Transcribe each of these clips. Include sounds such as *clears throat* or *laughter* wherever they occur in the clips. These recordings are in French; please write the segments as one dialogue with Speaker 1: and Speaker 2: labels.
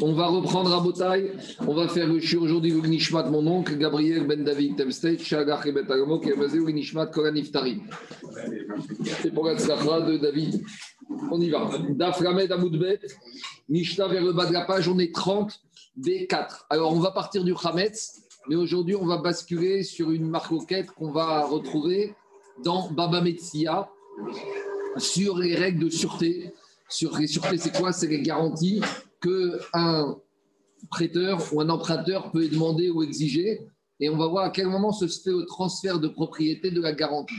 Speaker 1: On va reprendre à Botaï. On va faire le chir aujourd'hui le Nishmat, mon oncle, Gabriel Ben David Temstet, Shagach et Betagamo, qui a basé le Nishmat Koranif Tarim. C'est pour la de David. On y va. Daframed Amoudbet, Mishnah vers le bas de la page, on est 30, B4. Alors on va partir du Hametz, mais aujourd'hui on va basculer sur une marcoquette qu'on va retrouver dans Baba Metsia sur les règles de sûreté. Sur les sûretés, c'est quoi? C'est les garanties qu'un prêteur ou un emprunteur peut demander ou exiger. Et on va voir à quel moment se fait le transfert de propriété de la garantie.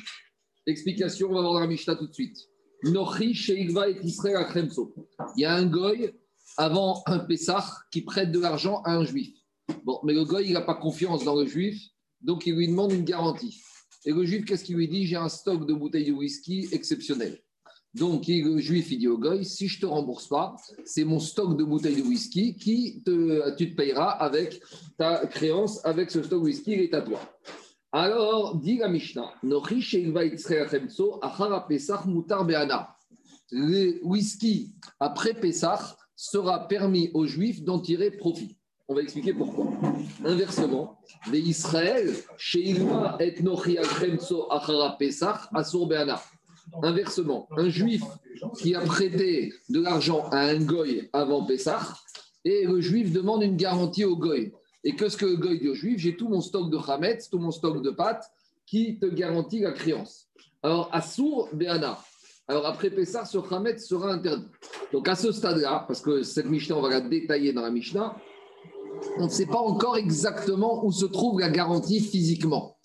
Speaker 1: Explication, on va voir dans la Mishnah tout de suite. Nochi et Israël Il y a un goy avant un Pessah qui prête de l'argent à un juif. Bon, mais le goy, il n'a pas confiance dans le juif, donc il lui demande une garantie. Et le juif, qu'est-ce qu'il lui dit? J'ai un stock de bouteilles de whisky exceptionnel. Donc, le juif, il dit au goy, si je ne te rembourse pas, c'est mon stock de bouteilles de whisky qui te, tu te payeras avec ta créance, avec ce stock de whisky, il est à toi. Alors, dit la Mishnah, le whisky après Pessah sera permis aux juifs d'en tirer profit. On va expliquer pourquoi. Inversement, les Israël, chez et Nochi Achara Pesach, Asur Be'ana. Inversement, un juif qui a prêté de l'argent à un goy avant Pessah, et le juif demande une garantie au goy. Et que ce que le goy dit au juif? J'ai tout mon stock de chametz, tout mon stock de pâtes qui te garantit la créance. Alors, Assour Béana. Alors, après Pessah, ce chametz sera interdit. Donc, à ce stade-là, parce que cette Mishnah, on va la détailler dans la Mishnah, on ne sait pas encore exactement où se trouve la garantie physiquement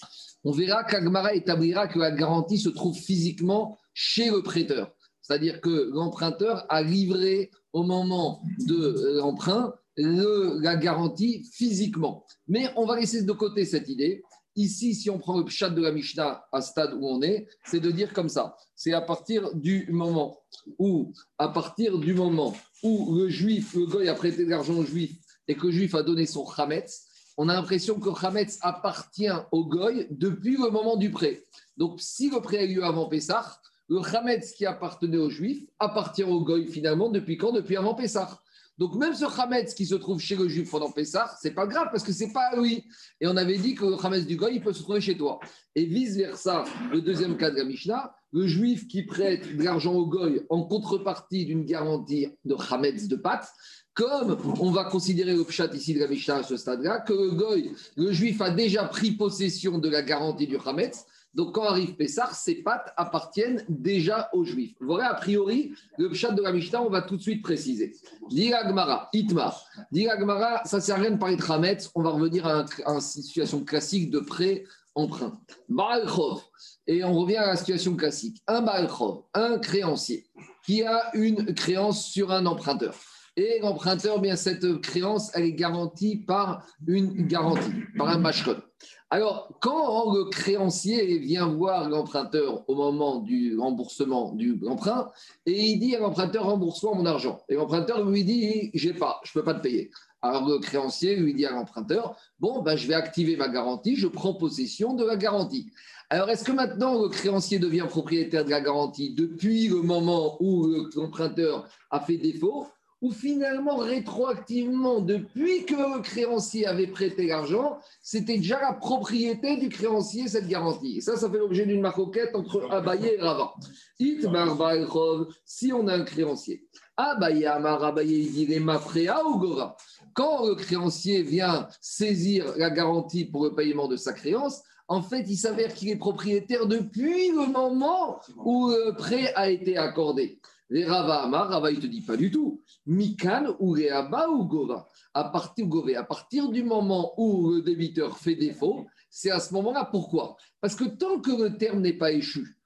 Speaker 1: on verra qu'Agmara établira que la garantie se trouve physiquement chez le prêteur. C'est-à-dire que l'emprunteur a livré au moment de l'emprunt la garantie physiquement. Mais on va laisser de côté cette idée. Ici, si on prend le chat de la Mishnah à stade où on est, c'est de dire comme ça. C'est à partir du moment où, à partir du moment où le juif, le goy a prêté de l'argent au juif et que le juif a donné son chametz, on a l'impression que Hametz appartient au Goy depuis le moment du prêt. Donc, si le prêt a eu lieu avant Pessah, le Hametz qui appartenait aux Juifs appartient au Goy finalement depuis quand? Depuis avant Pessah. Donc, même ce Hametz qui se trouve chez le Juif pendant Pessah, c'est pas grave parce que c'est pas lui. Et on avait dit que le Hametz du Goy, il peut se trouver chez toi. Et vice-versa, le deuxième cas de la Mishnah, le Juif qui prête de l'argent au Goy en contrepartie d'une garantie de Hametz de pâte, comme on va considérer le pshat ici de la Mishnah à ce stade-là, que le goy, le juif a déjà pris possession de la garantie du Hametz, donc quand arrive Pessah, ces pattes appartiennent déjà aux juifs. Voilà a priori le pshat de la Mishnah, on va tout de suite préciser. Diragmara, Itmar. Diragmara, ça sert à rien de parler de Hametz, on va revenir à, une situation classique de prêt-emprunt. Baalchov. Et on revient à la situation classique. Un Baalchov, un créancier, qui a une créance sur un emprunteur. Et l'emprunteur, bien cette créance, elle est garantie par une garantie, par un mashkon. Alors, quand le créancier vient voir l'emprunteur au moment du remboursement du emprunt, et il dit à l'emprunteur, rembourse-moi mon argent. Et l'emprunteur lui dit, j'ai pas, je peux pas te payer. Alors le créancier lui dit à l'emprunteur, bon, ben, je vais activer ma garantie, je prends possession de la garantie. Alors, est-ce que maintenant le créancier devient propriétaire de la garantie depuis le moment où l'emprunteur a fait défaut? Ou finalement, rétroactivement, depuis que le créancier avait prêté l'argent, c'était déjà la propriété du créancier, cette garantie. Et ça, ça fait l'objet d'une maroquette entre Abaye et Rava. It si on a un créancier. Abaye Amar Abaye, il dit ou Gora? Quand le créancier vient saisir la garantie pour le paiement de sa créance, en fait, il s'avère qu'il est propriétaire depuis le moment où le prêt a été accordé. Les Rava Amar, Rava, il te dit pas du tout. Mikan ou Reaba ou Gova. À partir, à partir du moment où le débiteur fait défaut, c'est à ce moment-là. Pourquoi? Parce que tant que le terme n'est pas échu,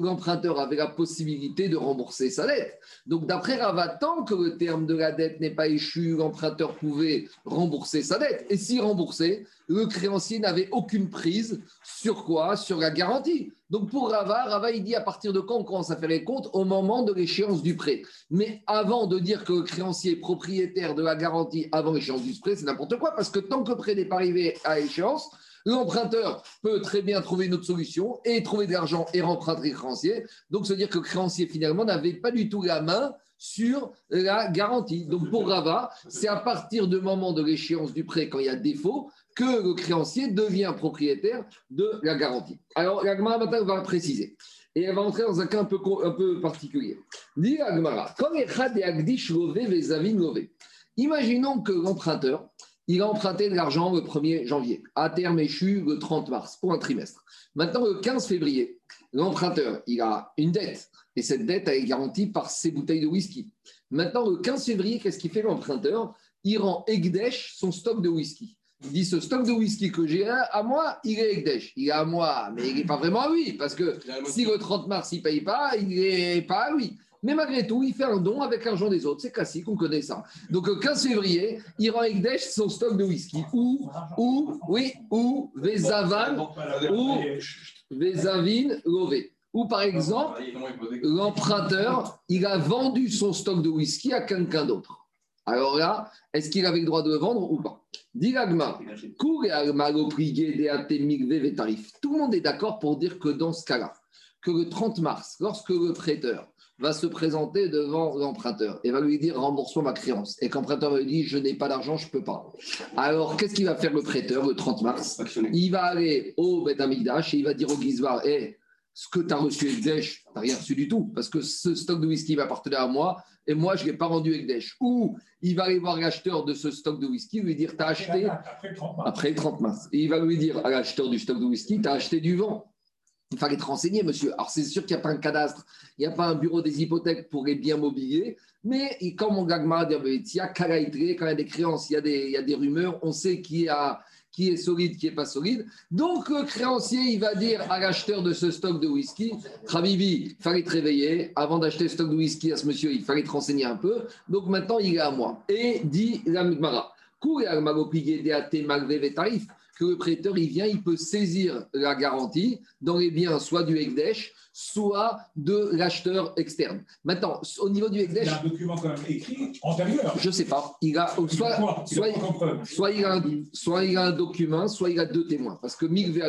Speaker 1: l'emprunteur avait la possibilité de rembourser sa dette. Donc, d'après Rava, tant que le terme de la dette n'est pas échu, l'emprunteur pouvait rembourser sa dette. Et s'il remboursait, le créancier n'avait aucune prise sur quoi? Sur la garantie. Donc, pour Rava, Rava, il dit à partir de quand on commence à faire les comptes? Au moment de l'échéance du prêt. Mais avant de dire que le créancier est propriétaire de la garantie avant l'échéance du prêt, c'est n'importe quoi, parce que tant que le prêt n'est pas arrivé à échéance, L'emprunteur peut très bien trouver une autre solution et trouver de l'argent et remprunter créancier. Donc, se dire que le créancier, finalement, n'avait pas du tout la main sur la garantie. Donc pour Rava, c'est à partir du moment de l'échéance du prêt, quand il y a défaut, que le créancier devient propriétaire de la garantie. Alors la maintenant va préciser. Et elle va entrer dans un cas un peu, un peu particulier. Dit Agmara, Imaginons que l'emprunteur, il a emprunté de l'argent le 1er janvier, à terme échu le 30 mars, pour un trimestre. Maintenant, le 15 février, l'emprunteur, il a une dette, et cette dette est garantie par ses bouteilles de whisky. Maintenant, le 15 février, qu'est-ce qu'il fait l'emprunteur? Il rend Egdesh son stock de whisky. Il dit ce stock de whisky que j'ai à moi, il est Egdesh. Il est à moi, mais il n'est pas vraiment à lui, parce que si le 30 mars, il ne paye pas, il n'est pas à lui. Mais malgré tout, il fait un don avec l'argent des autres. C'est classique, on connaît ça. Donc, le 15 février, il rend Egdesh son stock de whisky. Ou, ou, oui, ou Vezavan, ou Vezavin Lové. Ou par exemple, l'emprunteur, il a vendu son stock de whisky à quelqu'un d'autre. Alors là, est-ce qu'il avait le droit de le vendre ou pas? Tout le monde est d'accord pour dire que dans ce cas-là, que le 30 mars, lorsque le prêteur va se présenter devant l'emprunteur et va lui dire rembourse-moi ma créance. Et qu'emprunteur lui dit je n'ai pas d'argent, je ne peux pas. Alors qu'est-ce qu'il va faire le prêteur le 30 mars? Il va aller au Beth et il va dire au Gizbar hé, ce que tu as reçu Ekdesh, tu n'as rien reçu du tout, parce que ce stock de whisky va appartenir à moi, et moi, je ne l'ai pas rendu Ekdesh. Ou il va aller voir l'acheteur de ce stock de whisky, lui dire, tu as acheté? Après le 30 mars. Et il va lui dire à l'acheteur du stock de whisky, tu as acheté du vent. Il fallait te renseigner, monsieur. Alors, c'est sûr qu'il n'y a pas un cadastre, il n'y a pas un bureau des hypothèques pour les biens mobiliers, mais comme mon gagma il y a quand il y a des créances, il y a des, rumeurs, on sait qui est solide, qui n'est pas solide. Donc, le créancier, il va dire à l'acheteur de ce stock de whisky, Rabibi, il fallait te réveiller. Avant d'acheter le stock de whisky à ce monsieur, il fallait te renseigner un peu. Donc, maintenant, il est à moi. Et dit la Mara, que le prêteur, il vient, il peut saisir la garantie dans les biens, soit du Ekdesh, soit de l'acheteur externe. Maintenant, au niveau du Ekdesh.
Speaker 2: Il y a un document quand même écrit antérieur.
Speaker 1: Je ne sais pas. Il a, soit, soit, il, a un, soit il a un document, soit il a deux témoins. Parce que Mikve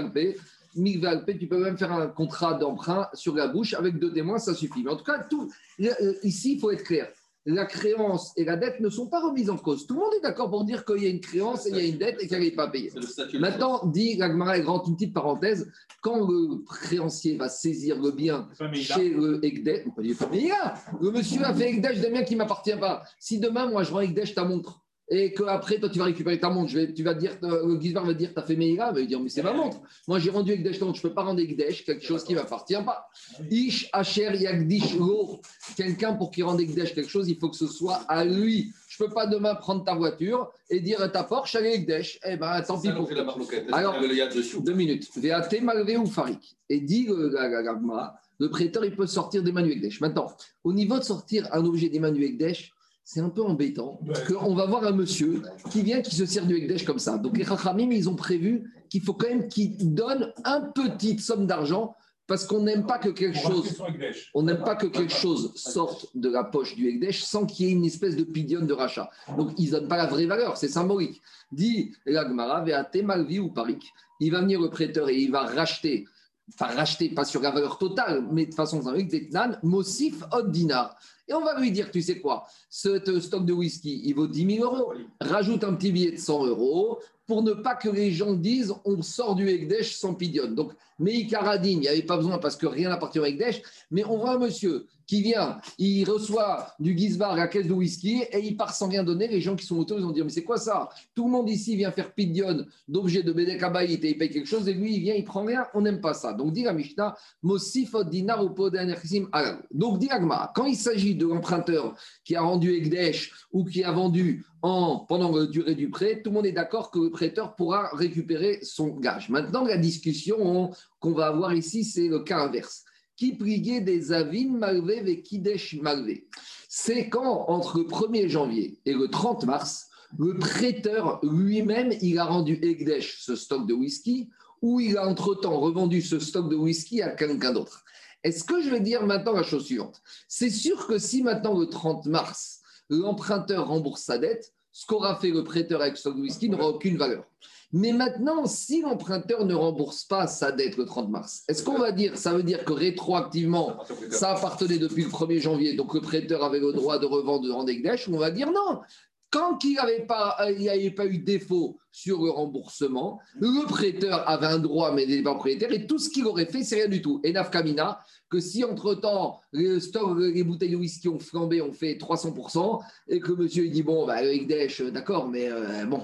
Speaker 1: tu peux même faire un contrat d'emprunt sur la bouche avec deux témoins, ça suffit. Mais en tout cas, tout, euh, ici, il faut être clair la créance et la dette ne sont pas remises en cause. Tout le monde est d'accord pour dire qu'il y a une créance et il y a une dette et qu'elle n'est pas payée. Maintenant, dit Gagmara, grande une petite parenthèse, quand le créancier va saisir le bien chez le Ekdesh, le monsieur a fait Ekdesh d'un bien qui ne m'appartient pas. Si demain, moi, je rends Ekdesh ta montre, et qu'après, toi, tu vas récupérer ta montre. Je vais, tu vas dire, euh, le Gizbar va dire, tu as fait Meïla, il va dire, mais c'est ma montre. Moi, j'ai rendu Ekdesh je ne peux pas rendre Ekdesh quelque chose qui ne m'appartient pas. Ish, Asher, Yagdish, Lo. Quelqu'un, pour qu'il rende Ekdesh quelque chose, il faut que ce soit à lui. Je ne peux pas demain prendre ta voiture et dire ta Porsche, allez Ekdesh. Eh bien, tant pis pour. Alors, deux minutes. Veate, Malvé ou Farik. Et dit le, le prêteur, il peut sortir des manuels Ekdesh. Maintenant, au niveau de sortir un objet des manuels Ekdesh, c'est un peu embêtant qu'on va voir un monsieur qui vient, qui se sert du Ekdesh comme ça. Donc les Chachamim, ils ont prévu qu'il faut quand même qu'il donne un petite somme d'argent parce qu'on n'aime pas que quelque chose, on n'aime pas que quelque chose sorte de la poche du Ekdesh sans qu'il y ait une espèce de pidion de rachat. Donc ils donnent pas la vraie valeur, c'est symbolique. Dit l'Agmara, Veate Malvi ou Parik. Il va venir le prêteur et il va racheter pas racheter, pas sur la valeur totale, mais de façon symbolique, Mosif od dinar. Et on va lui dire, tu sais quoi, ce stock de whisky, il vaut 10 000 euros. Rajoute un petit billet de 100 euros pour ne pas que les gens disent on sort du Ekdesh sans pidion. Donc, Meikaradine, il n'y avait pas besoin parce que rien n'appartient au Ekdesh, mais on voit un monsieur qui vient, il reçoit du Gizbar à la caisse de whisky et il part sans rien donner. Les gens qui sont autour, ils vont dire Mais c'est quoi ça? Tout le monde ici vient faire pidion d'objets de Bedek et il paye quelque chose et lui, il vient, il prend rien. On n'aime pas ça. Donc, dit la Mishnah dinar Donc, dit quand il s'agit de l'emprunteur qui a rendu Ekdesh ou qui a vendu en, pendant la durée du prêt, tout le monde est d'accord que le prêteur pourra récupérer son gage. Maintenant, la discussion qu'on va avoir ici, c'est le cas inverse qui priait des avin malvé et kidesh malvé? C'est quand, entre le 1er janvier et le 30 mars, le prêteur lui-même, il a rendu Egdesh ce stock de whisky, ou il a entre-temps revendu ce stock de whisky à quelqu'un d'autre. Est-ce que je vais dire maintenant la chose suivante? C'est sûr que si maintenant, le 30 mars, l'emprunteur rembourse sa dette, ce qu'aura fait le prêteur avec de whisky n'aura aucune valeur. Mais maintenant, si l'emprunteur ne rembourse pas sa dette le 30 mars, est-ce qu'on va dire, ça veut dire que rétroactivement, ça appartenait depuis le 1er janvier, donc le prêteur avait le droit de revendre en Egdesh, ou on va dire non, quand il n'y avait, pas, avait pas eu défaut sur le remboursement, le prêteur avait un droit, mais il n'était pas propriétaire, et tout ce qu'il aurait fait, c'est rien du tout. Et Nafkamina, que si entre-temps, les, les bouteilles de whisky ont flambé, ont fait 300%, et que monsieur dit, bon, bah, le d'accord, mais euh, bon,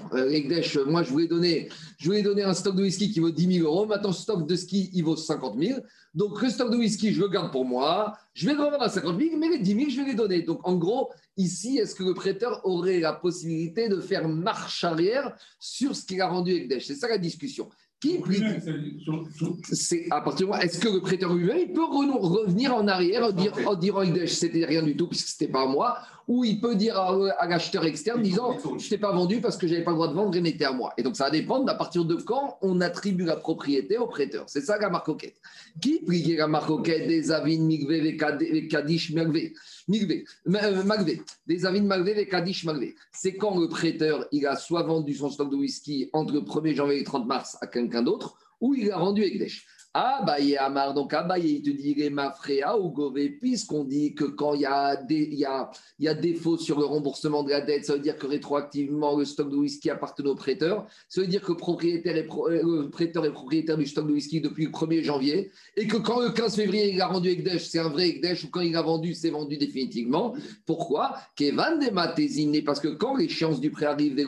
Speaker 1: moi, je voulais, donner, je voulais donner un stock de whisky qui vaut 10 000 euros, maintenant, ce stock de ski, il vaut 50 000. Donc, le stock de whisky, je le garde pour moi, je vais le revendre à 50 000, mais les 10 000, je vais les donner. Donc, en gros, ici, est-ce que le prêteur aurait la possibilité de faire marche arrière sur ce qu'il a rendu Ekdesh C'est ça la discussion. Qui C'est à partir moment est-ce que le prêteur lui-même peut revenir en arrière en, dire, en disant c'était rien du tout puisque c'était pas moi, ou il peut dire à, l'acheteur externe disant je t'ai pas vendu parce que j'avais pas le droit de vendre, il n'était à moi. Et donc ça va dépendre d'à partir de quand on attribue la propriété au prêteur. C'est ça la marcoquette. Qui plie la marcoquette des avines migvé kadish migvé magvé des avines magvé kadish magvé. C'est quand le prêteur il a soit vendu son stock de whisky entre le 1er janvier et le 30 mars à quelqu'un d'autre, ou il a rendu Ekdesh. Abaye Amar, donc Abaye, il te dit Mafrea ou Gové, puisqu'on dit que quand il y, a il, y a, il y a défaut sur le remboursement de la dette, ça veut dire que rétroactivement le stock de whisky appartient au prêteur, ça veut dire que propriétaire est euh, le prêteur est propriétaire du stock de whisky depuis le 1er janvier, et que quand le 15 février il a rendu Ekdesh, c'est un vrai Ekdesh, ou quand il a vendu, c'est vendu définitivement. Pourquoi? Kevan des parce que quand l'échéance du prêt arrive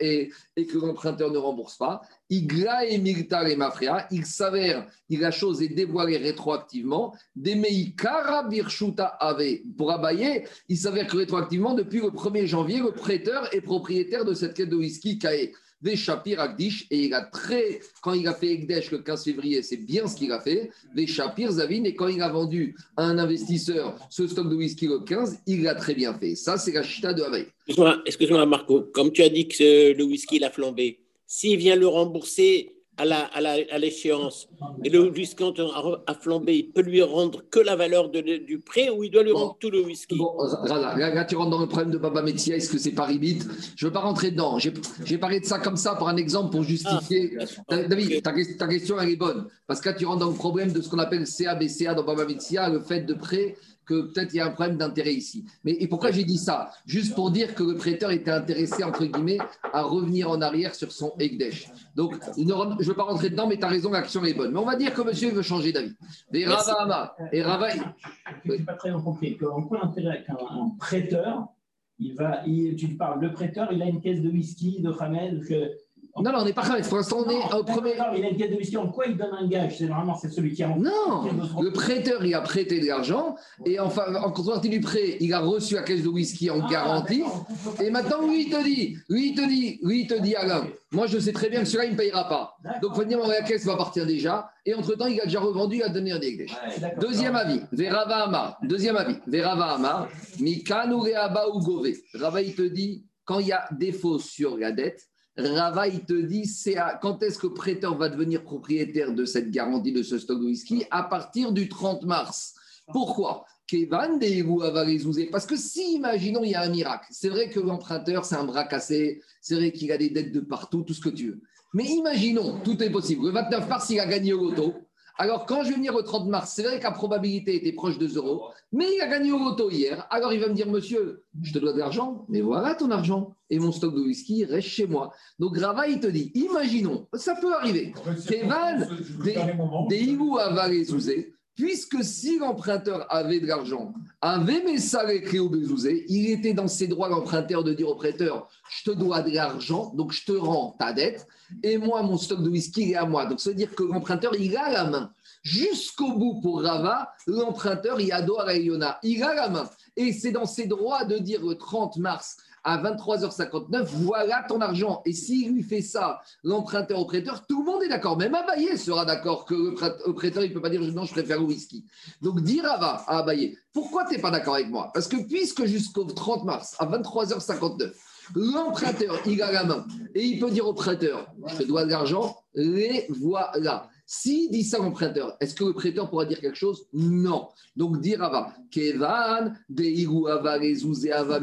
Speaker 1: et, et que l'emprunteur ne rembourse pas, Igra et et Mafrea, il s'avère, la chose est dévoilée rétroactivement, des Meikara Birshuta Ave. Pour Abaye, il s'avère que rétroactivement, depuis le 1er janvier, le prêteur est propriétaire de cette quête de whisky Kae. Des Shapir Agdish, et il a très, quand il a fait Egdesh le 15 février, c'est bien ce qu'il a fait, des Zavin, et quand il a vendu à un investisseur ce stock de whisky le 15, il l'a très bien fait. Ça, c'est la chita de Abaye.
Speaker 3: Excuse-moi, Marco, comme tu as dit que le whisky l'a flambé, s'il vient le rembourser à, la, à, l'échéance et le whisky a flambé, il peut lui rendre que la valeur du prêt ou il doit lui rendre tout le whisky?
Speaker 1: Bon, là, tu rentres dans le problème de Baba Metia, est-ce que c'est pas Je ne veux pas rentrer dedans. J'ai parlé de ça comme ça pour un exemple pour justifier. Ah, David, ta, question elle est bonne. Parce que là, tu rentres dans le problème de ce qu'on appelle CABCA dans Baba Metia, le fait de prêt que peut-être il y a un problème d'intérêt ici. Mais et pourquoi j'ai dit ça? Juste pour dire que le prêteur était intéressé, entre guillemets, à revenir en arrière sur son Egdesh. Donc, je ne veux pas rentrer dedans, mais tu as raison, l'action est bonne. Mais on va dire que monsieur veut changer d'avis. Et Rava et Rava.
Speaker 4: Je n'ai pas très bien compris. En quoi l'intérêt qu'un prêteur, il va, tu parles, le prêteur, il a une caisse de whisky, de Hamel, que
Speaker 1: non, non, on n'est pas Khamet. Pour l'instant, on est au premier.
Speaker 4: il a une caisse de mission. En quoi il donne un gage? C'est normalement c'est celui qui a.
Speaker 1: Non, le prêteur, il a prêté de l'argent et enfin, en contrepartie du prêt, il a reçu la caisse de whisky en ah, garantie. Et maintenant, lui, il te dit, lui, il te dit, lui, il te dit, Alain, moi, je sais très bien que celui-là, il ne me payera pas. Donc, faut dire, la caisse va partir déjà. Et entre-temps, il a déjà revendu, a donné un dégage. Deuxième avis, Verava Amar. Deuxième avis, Verava Amar. Mikanu Reaba Ugove. Rava, il te dit, quand il y a défaut sur la dette, Rava, il te dit, c'est quand est-ce que le prêteur va devenir propriétaire de cette garantie de ce stock de whisky? À partir du 30 mars. Pourquoi? Parce que si, imaginons, il y a un miracle, c'est vrai que l'emprunteur, c'est un bras cassé, c'est vrai qu'il a des dettes de partout, tout ce que tu veux. Mais imaginons, tout est possible. Le 29 mars, il a gagné au loto. Alors, quand je vais venir au 30 mars, c'est vrai que la probabilité était proche de 0, mais il a gagné au loto hier. Alors, il va me dire, monsieur, je te dois de l'argent, mais voilà ton argent. Et mon stock de whisky reste chez moi. Donc, Rava, il te dit, imaginons, ça peut arriver. Kevan, des higous à puisque si l'emprunteur avait de l'argent, avait mes salaires au Bézouzé, il était dans ses droits, l'emprunteur, de dire au prêteur Je te dois de l'argent, donc je te rends ta dette, et moi, mon stock de whisky est à moi. Donc, ça veut dire que l'emprunteur, il a la main. Jusqu'au bout, pour Rava, l'emprunteur, il a à il a la main. Et c'est dans ses droits de dire le 30 mars, à 23h59, voilà ton argent. Et s'il lui fait ça, l'emprunteur au prêteur, tout le monde est d'accord. Même Abaye sera d'accord que le prêteur, il ne peut pas dire non, je préfère le whisky. Donc, dire à Abaye, pourquoi tu n'es pas d'accord avec moi? Parce que puisque jusqu'au 30 mars, à 23h59, l'emprunteur, il a la main et il peut dire au prêteur, je te dois de l'argent, les voilà. S'il dit ça l'emprunteur, est-ce que le prêteur pourra dire quelque chose? Non. Donc dire Ava, Kevan, Ava, Ava,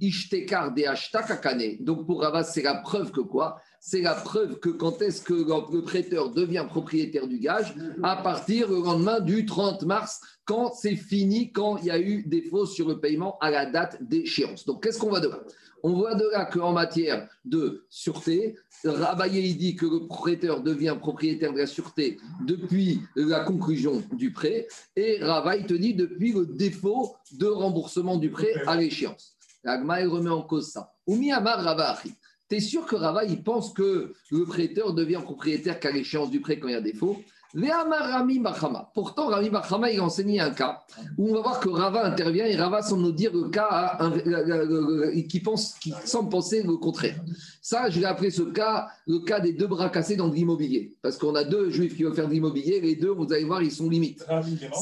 Speaker 1: Ishtekar de Kakane. Donc pour Rava, c'est la preuve que quoi? C'est la preuve que quand est-ce que le prêteur devient propriétaire du gage? À partir le lendemain du 30 mars, quand c'est fini, quand il y a eu fausses sur le paiement à la date d'échéance. Donc qu'est-ce qu'on va de là? On voit de là qu'en matière de sûreté, Rabaye dit que le prêteur devient propriétaire de la sûreté depuis la conclusion du prêt et Ravaille te dit depuis le défaut de remboursement du prêt à l'échéance. L'agma, remet en cause ça. Oumi Amar Ravahi. Tu es sûr que Rava, il pense que le prêteur devient propriétaire qu'à l'échéance du prêt quand il y a défaut? Rami Pourtant, Rami Bachama, il a enseigné un cas où on va voir que Rava intervient et Rava semble nous dire le cas qui, pense, qui semble penser le contraire. Ça, je vais appeler ce cas le cas des deux bras cassés dans l'immobilier. Parce qu'on a deux juifs qui veulent faire de l'immobilier, les deux, vous allez voir, ils sont limites.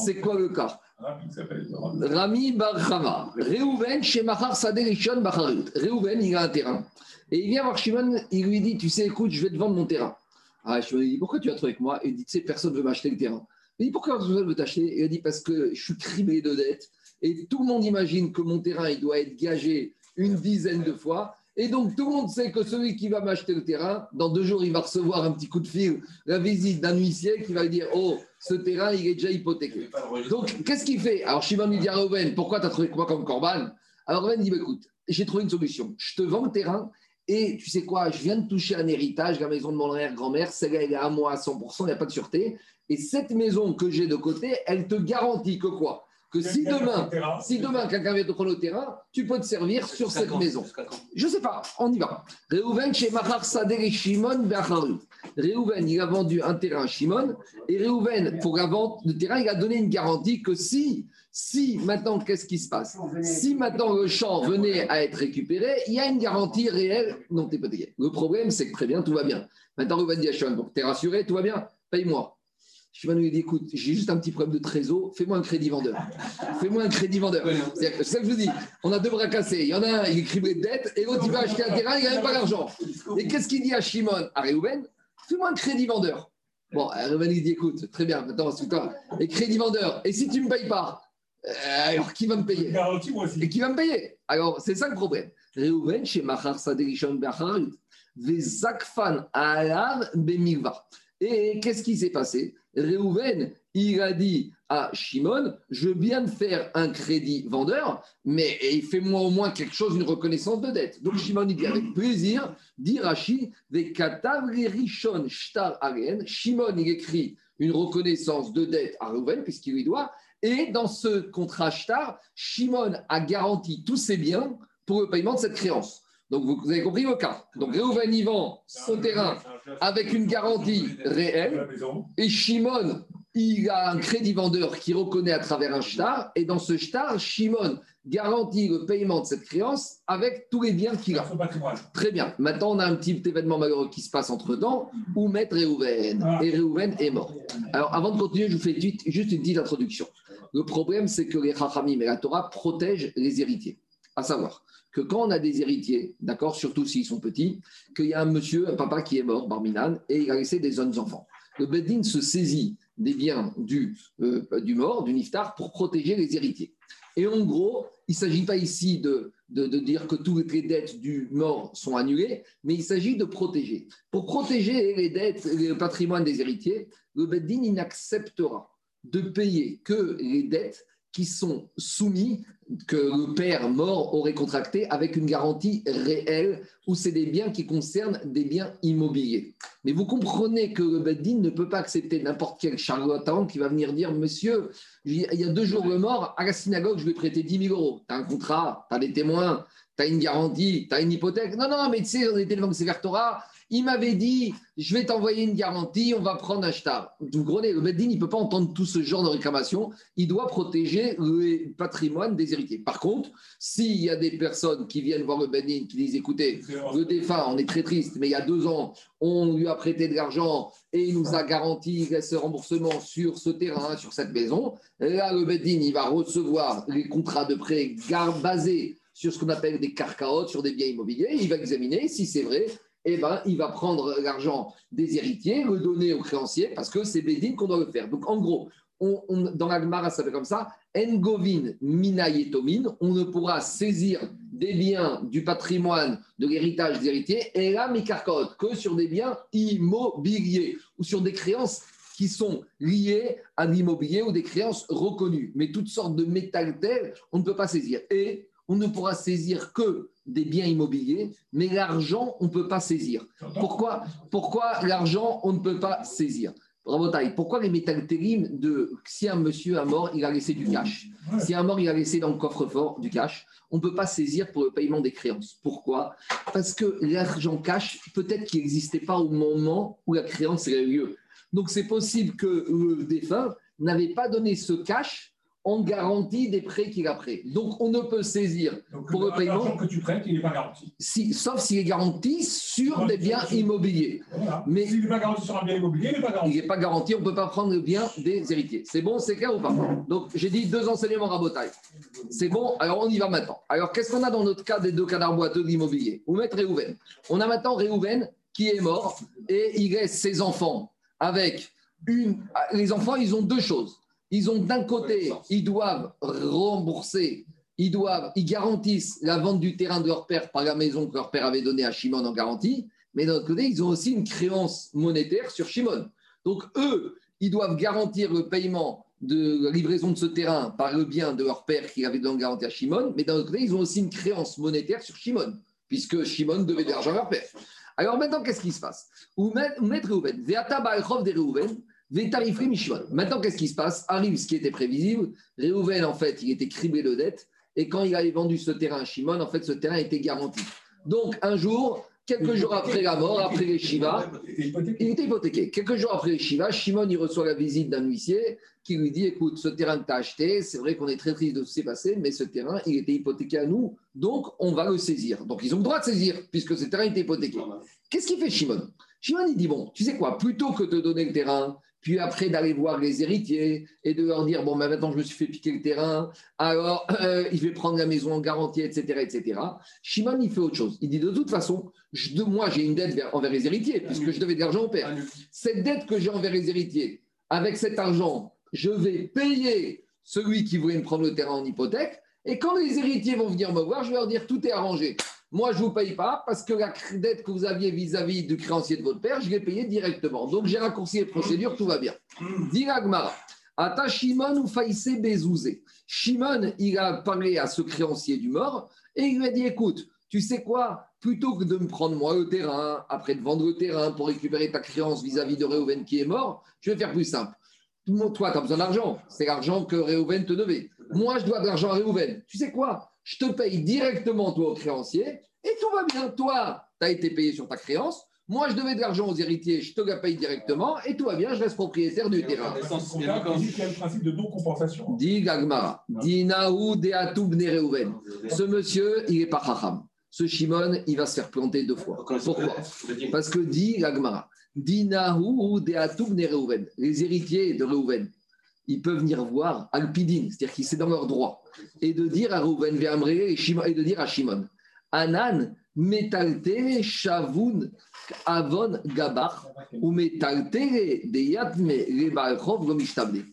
Speaker 1: C'est quoi le cas? Rami Barhama, Reuven, chez Mahar Saderishon Bacharut. Reuven, il a un terrain. Et il vient voir Shimon, il lui dit Tu sais, écoute, je vais te vendre mon terrain. Ah, Shimon lui dit Pourquoi tu vas trouver avec moi? Et il dit Tu sais, personne ne veut m'acheter le terrain. Il dit Pourquoi personne ne veut t'acheter Il a dit Parce que je suis criblé de dettes. Et tout le monde imagine que mon terrain, il doit être gagé une dizaine de fois. Et donc, tout le monde sait que celui qui va m'acheter le terrain, dans deux jours, il va recevoir un petit coup de fil, la visite d'un huissier qui va lui dire Oh, ce terrain, il est déjà hypothéqué. Donc, qu'est-ce qu'il fait? Alors, Shimon lui dit à Reuven Pourquoi tu as trouvé quoi comme corban? Alors, Reuven dit bah, Écoute, j'ai trouvé une solution. Je te vends le terrain et tu sais quoi Je viens de toucher un héritage, la maison de mon arrière-grand-mère. Celle-là, elle est à moi à 100%, il n'y a pas de sûreté. Et cette maison que j'ai de côté, elle te garantit que quoi? Que si demain, si demain quelqu'un vient te prendre le terrain, tu peux te servir sur cette maison. Je ne sais pas, on y va. Réhouven chez Mahar Sader et Shimon Réhouven, il a vendu un terrain à Shimon et Réhouven, pour la vente de terrain, il a donné une garantie que si, si maintenant, qu'est-ce qui se passe? Si maintenant le champ venait à être récupéré, il y a une garantie réelle non t'es pas Le problème, c'est que très bien, tout va bien. Maintenant, Réhouven dit à Shimon, bon, t'es rassuré, tout va bien, paye-moi. Shimon lui dit écoute, j'ai juste un petit problème de trésor, fais-moi un crédit vendeur. Fais-moi un crédit vendeur. C'est ça que je vous dis. On a deux bras cassés. Il y en a un, il est criblé de dette, et l'autre, il va acheter un terrain, il n'a même pas d'argent. Et qu'est-ce qu'il dit à Shimon À Réhouven Fais-moi un crédit vendeur. Bon, Réhouven, il dit écoute, très bien, maintenant, c'est toi. Et crédit vendeur, et si tu ne me payes pas euh, alors, qui va me payer? Et qui va me payer? Alors, c'est ça le problème. Réhouven, chez Machar Saderishon Becharit, Vezakfan Alav Bemilva. Et qu'est-ce qui s'est passé? Réhouven, il a dit à Shimon, je viens de faire un crédit vendeur, mais fais-moi au moins quelque chose, une reconnaissance de dette. Donc Shimon, il dit avec plaisir, dit Rashi, Rishon Shtar Shimon, il écrit une reconnaissance de dette à Réhouven, puisqu'il lui doit, et dans ce contrat Shtar, Shimon a garanti tous ses biens pour le paiement de cette créance. Donc, vous, avez compris le cas. Donc, Réhouven y vend son terrain avec une garantie réelle. Et Shimon, il a un crédit vendeur qui reconnaît à travers un shtar. Et dans ce shtar, Shimon garantit le paiement de cette créance avec tous les biens qu'il a. Très bien. Maintenant, on a un petit événement malheureux qui se passe entre-temps où Maître Réhouven. Ah. Et Réhouven est mort. Alors, avant de continuer, je vous fais juste une petite introduction. Le problème, c'est que les Chachamim et la Torah protègent les héritiers. À savoir, que quand on a des héritiers, d'accord, surtout s'ils sont petits, qu'il y a un monsieur, un papa qui est mort, Barminan, et il a laissé des jeunes enfants. Le Beddin se saisit des biens du, euh, du mort, du niftar, pour protéger les héritiers. Et en gros, il ne s'agit pas ici de, de, dire que toutes les dettes du mort sont annulées, mais il s'agit de protéger. Pour protéger les dettes, le patrimoine des héritiers, le Beddin, il n'acceptera de payer que les dettes qui sont soumis que le père mort aurait contracté avec une garantie réelle où c'est des biens qui concernent des biens immobiliers. Mais vous comprenez que le Beddin ne peut pas accepter n'importe quel charlatan qui va venir dire Monsieur, il y a deux jours le mort, à la synagogue, je lui ai prêté 10 000 euros. Tu as un contrat, tu as des témoins, tu as une garantie, tu as une hypothèque. Non, non, mais tu sais, on était devant le il m'avait dit, je vais t'envoyer une garantie, on va prendre un shtar. Vous comprenez, le Beddin, il ne peut pas entendre tout ce genre de réclamation. Il doit protéger le patrimoine des héritiers. Par contre, s'il y a des personnes qui viennent voir le Beddin, qui disent, écoutez, le défunt, on est très triste, mais il y a deux ans, on lui a prêté de l'argent et il nous a garanti ce remboursement sur ce terrain, sur cette maison. Là, le Beddin, il va recevoir les contrats de prêt basés sur ce qu'on appelle des carcaotes, sur des biens immobiliers. Il va examiner si c'est vrai eh ben, il va prendre l'argent des héritiers, le donner aux créanciers, parce que c'est Bédine qu'on doit le faire. Donc, en gros, dans la ça fait comme ça, Engovin Minayetomin, on ne pourra saisir des biens du patrimoine de l'héritage des héritiers, et là, Mikarkot, que sur des biens immobiliers ou sur des créances qui sont liées à l'immobilier ou des créances reconnues. Mais toutes sortes de métal on ne peut pas saisir. Et on ne pourra saisir que des biens immobiliers, mais l'argent, on ne peut pas saisir. Pourquoi, Pourquoi l'argent, on ne peut pas saisir? Pourquoi les métaltérim de si un monsieur a mort, il a laissé du cash? Si un mort, il a laissé dans le coffre-fort du cash, on ne peut pas saisir pour le paiement des créances. Pourquoi? Parce que l'argent cash, peut-être qu'il n'existait pas au moment où la créance a eu lieu. Donc c'est possible que le défunt n'avait pas donné ce cash en garantie des prêts qu'il a pris. Donc, on ne peut saisir pour le paiement.
Speaker 2: que tu prêtes, il n'est pas garanti.
Speaker 1: Si, sauf s'il est garanti sur des biens immobiliers.
Speaker 2: Mais s'il n'est pas garanti sur un bien immobilier, il n'est pas garanti.
Speaker 1: Il n'est pas garanti, on ne peut pas prendre le bien des héritiers. C'est bon, c'est clair ou pas? Donc, j'ai dit deux enseignements rabotaille. C'est bon, alors on y va maintenant. Alors, qu'est-ce qu'on a dans notre cas des deux canards boiteux de l'immobilier Vous mettez Réhouven. On a maintenant Réhouven qui est mort et il laisse ses enfants avec une. Les enfants, ils ont deux choses ils ont d'un côté, ils doivent rembourser, ils doivent, ils garantissent la vente du terrain de leur père par la maison que leur père avait donnée à Shimon en garantie, mais d'un autre côté, ils ont aussi une créance monétaire sur Shimon. Donc eux, ils doivent garantir le paiement de la livraison de ce terrain par le bien de leur père qui avait donné en garantie à Shimon, mais d'un autre côté, ils ont aussi une créance monétaire sur Shimon, puisque Shimon devait de l'argent à leur père. Alors maintenant, qu'est-ce qui se passe? Ou mettre Reuven, Veata des Reuven, Maintenant, qu'est-ce qui se passe? Arrive ce qui était prévisible. Réhouven, en fait, il était criblé de dettes. Et quand il avait vendu ce terrain à Shimon, en fait, ce terrain était garanti. Donc, un jour, quelques jours après la mort, après les Shiva, il était hypothéqué. Quelques jours après les Shiva, Shimon, il reçoit la visite d'un huissier qui lui dit Écoute, ce terrain que tu as acheté, c'est vrai qu'on est très triste de ce qui s'est passé, mais ce terrain, il était hypothéqué à nous, donc on va le saisir. Donc, ils ont le droit de saisir, puisque ce terrain était hypothéqué. Qu'est-ce qu'il fait Shimon? Shimon, il dit Bon, tu sais quoi, plutôt que de donner le terrain, puis après d'aller voir les héritiers et de leur dire bon ben maintenant je me suis fait piquer le terrain, alors euh, il va prendre la maison en garantie, etc., etc. Shimon il fait autre chose. Il dit de toute façon, je, moi j'ai une dette envers les héritiers puisque je devais de l'argent au père. Cette dette que j'ai envers les héritiers, avec cet argent, je vais payer celui qui voulait me prendre le terrain en hypothèque. Et quand les héritiers vont venir me voir, je vais leur dire tout est arrangé. Moi, je ne vous paye pas parce que la dette que vous aviez vis-à-vis du créancier de votre père, je l'ai payé directement. Donc, j'ai raccourci les procédures, tout va bien. Diragmara. Ata Shimon ou Faïsé Bezouzé. Shimon, il a parlé à ce créancier du mort et il lui a dit écoute, tu sais quoi Plutôt que de me prendre moi le terrain, après de vendre le terrain pour récupérer ta créance vis-à-vis de Réhouven qui est mort, je vais faire plus simple. Toi, tu as besoin d'argent. C'est l'argent que Réhouven te devait. Moi, je dois de l'argent à Réhouven. Tu sais quoi? Je te paye directement toi au créancier et tout va bien. Toi, tu as été payé sur ta créance. Moi, je devais de l'argent aux héritiers, je te la paye directement et tout va bien, je reste propriétaire du terrain.
Speaker 2: Il y a le principe de non-compensation.
Speaker 1: Dit Gagmara, dit Ce monsieur, il n'est pas Chacham. Ce Shimon, il va se faire planter deux fois. Pourquoi Parce que dit Gagmara, Dinahu Les héritiers de Reuven, ils peuvent venir voir Alpidine, c'est-à-dire qu'ils sont dans leur droit, et de dire à Rouven et, de dire à Shimon, Anan, metalte shavun avon gabar, ou metalte deyatme rebalchov gomishtable.